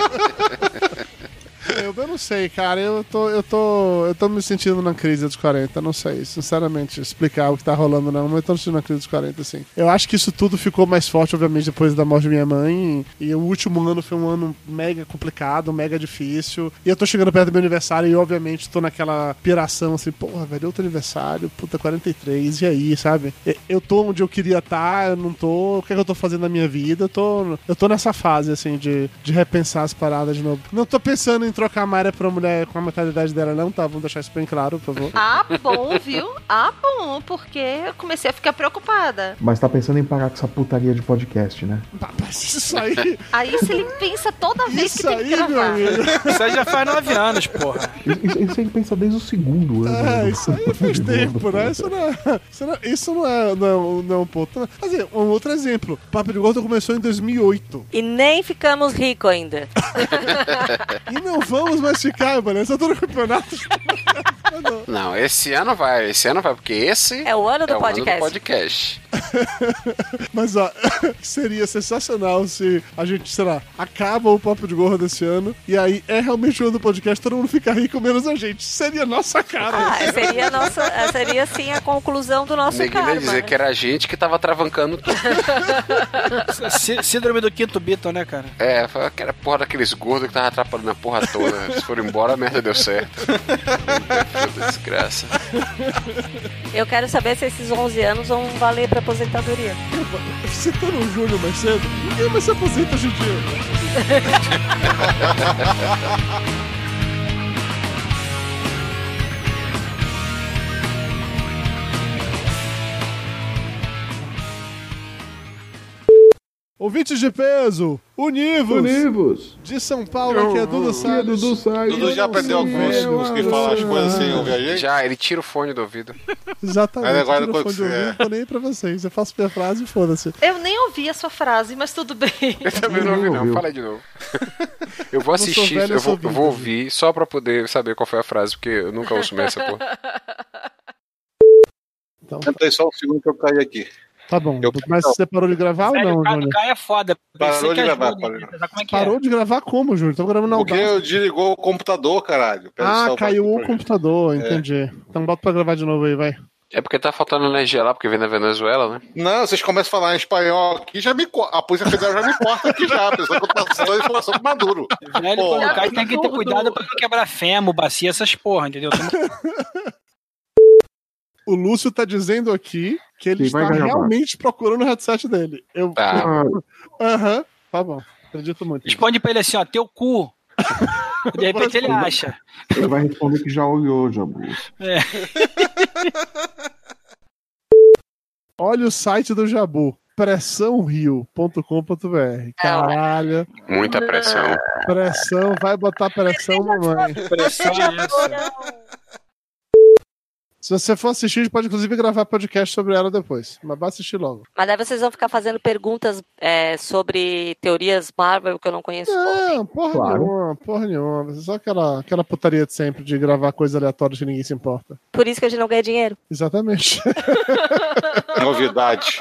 Eu não sei, cara. Eu tô, eu tô, eu tô me sentindo na crise dos 40. Não sei, sinceramente, explicar o que tá rolando, não. Mas eu tô me sentindo na crise dos 40, sim. Eu acho que isso tudo ficou mais forte, obviamente, depois da morte de minha mãe. E o último ano foi um ano mega complicado, mega difícil. E eu tô chegando perto do meu aniversário e, obviamente, tô naquela piração assim, porra, velho, outro aniversário, puta, 43, e aí, sabe? Eu tô onde eu queria estar, eu não tô. O que, é que eu tô fazendo na minha vida? Eu tô, eu tô nessa fase, assim, de, de repensar as paradas de novo. Não tô pensando em trocar a Mayra pra mulher com a mentalidade dela, não, tá? Vamos deixar isso bem claro, por favor. Ah, bom, viu? Ah, bom, porque eu comecei a ficar preocupada. Mas tá pensando em parar com essa putaria de podcast, né? Isso aí. Aí se ele pensa toda vez que Isso tem que aí, meu gravar. amigo. Isso aí já faz nove anos, porra. Isso, isso ele pensa desde o segundo ano. É, né? isso aí faz tempo, né? Isso não é, isso não, isso não é, não, não é um ponto. Mas, assim, um outro exemplo. Papo de Gordo começou em 2008. E nem ficamos ricos ainda. E não vamos mais ficar, mano. Essa altura do campeonato. Não, esse ano vai, esse ano vai, porque esse É o ano do é o ano do podcast. podcast. Mas, ó, seria sensacional se a gente, sei lá, acaba o Papo de Gordo desse ano e aí é realmente o ano do podcast, todo mundo fica rico menos a gente. Seria nossa cara. Ah, seria, nossa, seria sim a conclusão do nosso Ninguém ia karma. dizer que era a gente que tava travancando tudo. Sí- Síndrome do quinto Beatle, né, cara? É, foi aquela porra daqueles gordos que tava atrapalhando a porra toda. Eles foram embora, a merda deu certo. Puta desgraça. Eu quero saber se esses 11 anos vão valer pra aposentadoria. Citando o Júnior mais cedo, ninguém mais se aposenta hoje em dia. Ouvintes de peso, Univos, Univos! de São Paulo, que é Dudu Salles. Dudu Salles. Dudu já aprendeu alguns conseguir falar as coisas sem ouvir a gente? Já, ele tira o fone do ouvido. Exatamente. Mas agora tira o fone você- ouvido, não tô nem aí pra vocês. Eu faço minha frase e foda-se. Eu nem ouvi a sua frase, mas tudo bem. Eu também não ouvi, não. Fala de novo. Eu vou assistir, velho, eu eu vou, eu vou ouvir só pra poder saber qual foi a frase, porque eu nunca ouço mais essa porra. Então, Peraí só um segundo que eu caí aqui. Tá bom. Eu- Mas você parou de gravar ou Velho, não, o cara do Júnior? Caio é foda. Parou Pensei de que gravar, ajuda, parou. né? Como é que Parou é? de gravar como, Júnior? Tô gravando na Porque eu desligou o computador, caralho. Pera Ah, só, caiu o computador, entendi. Então bota pra gravar de novo aí, vai. É porque tá faltando energia lá, porque vem da Venezuela, né? Não, vocês começam a falar em espanhol aqui, já me a Polícia Federal já me corta aqui já, a pessoa que eu tô passando informação com Maduro. Velho, Porra. quando cai, tem que ter cuidado pra não quebrar fêmur, bacia, essas porra, entendeu? O Lúcio tá dizendo aqui que ele Quem está realmente procurando o headset dele. Eu. Tá. Ah, Aham, tá bom. Acredito muito. Responde pra ele assim, ó, teu cu. De repente ele acha. ele vai responder que já olhou, Jabu. É. Olha o site do Jabu. Pressãorio.com.br. Caralho, Muita pressão. pressão, vai botar pressão, mamãe. Pressão é. Se você for assistir, a gente pode inclusive gravar podcast sobre ela depois. Mas vai assistir logo. Mas daí vocês vão ficar fazendo perguntas é, sobre teorias Marvel que eu não conheço. Não, porra Claro. nenhuma, porra nenhuma. Só aquela, aquela putaria de sempre de gravar coisa aleatória que ninguém se importa. Por isso que a gente não ganha dinheiro. Exatamente. Novidade.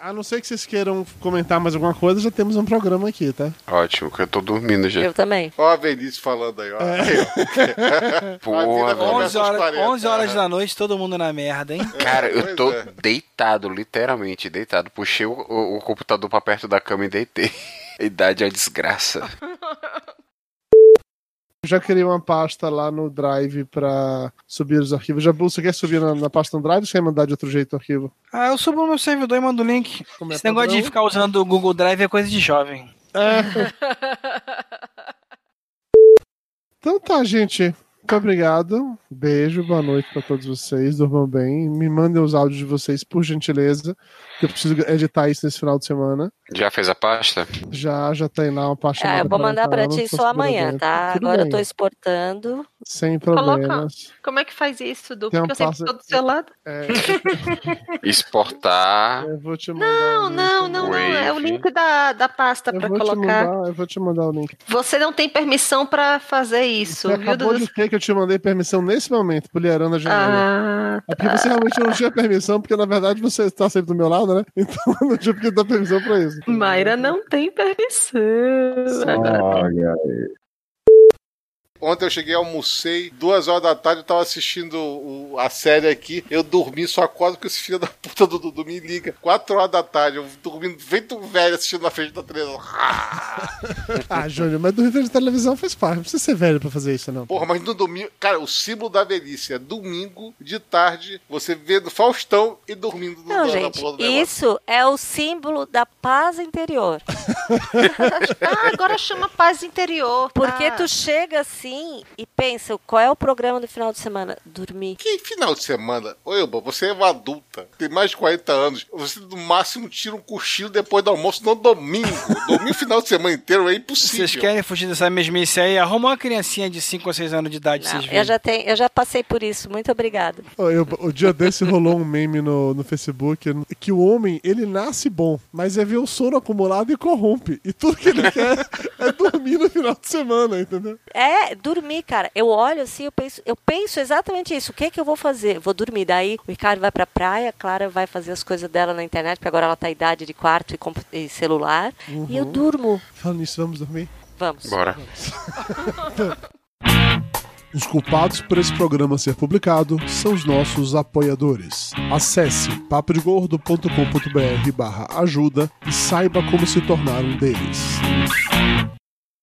A não ser que vocês queiram comentar mais alguma coisa, já temos um programa aqui, tá? Ótimo, que eu tô dormindo já. Eu também. Ó a velhice falando aí, ó. Aí, ó. Porra, A vida velho. começa 11 aos horas, 40, 11 horas da noite, todo mundo na merda, hein? Cara, eu tô é. deitado, literalmente deitado. Puxei o, o- o computador pra perto da cama e deitei. Idade é uma desgraça. Eu já criei uma pasta lá no Drive pra subir os arquivos. Já você quer subir na, na pasta no Drive ou você quer mandar de outro jeito o arquivo? Ah, eu subo no meu servidor e mando o link. Como é Esse negócio padrão? de ficar usando o Google Drive é coisa de jovem. É. Então tá, gente. Muito obrigado. Beijo, boa noite pra todos vocês. Durmam bem. Me mandem os áudios de vocês, por gentileza. Que eu preciso editar isso nesse final de semana. Já fez a pasta? Já, já tem lá uma pasta. Ah, eu vou mandar 40 pra anos, ti só amanhã, tá? Tudo Agora eu bem, tô exportando. Sem Coloca. problemas. Como é que faz isso, Du? Porque um eu sempre tô do seu lado. É, Exportar. eu vou te mandar. Não, não, não, não. É o link da, da pasta Eu te colocar. mandar, eu vou te mandar o link. Você não tem permissão pra fazer isso, Você viu, acabou Eu te mandei permissão nesse momento, pulheirando a janela. Ah, É porque você realmente não tinha permissão, porque na verdade você está sempre do meu lado, né? Então eu não tinha porque dar permissão pra isso. Mayra não tem permissão. Olha aí. Ontem eu cheguei, almocei, duas horas da tarde, eu tava assistindo o- a série aqui, eu dormi, só acordo que esse filho da puta do Dudu me liga. Quatro horas da tarde, eu dormindo feito velho assistindo na frente da televisão. Ah, Júnior, mas dormir de televisão faz parte. Não precisa ser velho pra fazer isso, não. Porra, mas no domingo, cara, o símbolo da velhice é domingo de tarde, você vendo Faustão e dormindo no Não, gente, porra do negócio. isso é o símbolo da paz interior. Ah, agora chama paz interior. Porque Ah. tu chega assim e pensa, qual é o programa do final de semana? Dormir. Que final de semana? Oi, Elba, você é uma adulta, tem mais de 40 anos. Você no máximo tira um cochilo depois do almoço no domingo. domingo final de semana inteiro é impossível. Vocês querem fugir dessa mesmice aí? Arruma uma criancinha de 5 ou 6 anos de idade, Não, vocês eu veem. já tenho, eu já passei por isso. Muito obrigada. Ô, eu- o dia desse rolou um meme no, no Facebook que o homem, ele nasce bom, mas é ver o sono acumulado e corrompe. E tudo que ele quer é dormir no final de semana, entendeu? É, dormir, cara. Eu olho assim, eu penso, eu penso exatamente isso. O que que eu vou fazer? Vou dormir. Daí o Ricardo vai pra praia, a Clara vai fazer as coisas dela na internet, porque agora ela tá idade de quarto e, e celular. E eu Uhum. durmo. Falando nisso, vamos dormir? Vamos. Bora. Os culpados por esse programa ser publicado são os nossos apoiadores. Acesse papodegordo.com.br barra ajuda e saiba como se tornar um deles.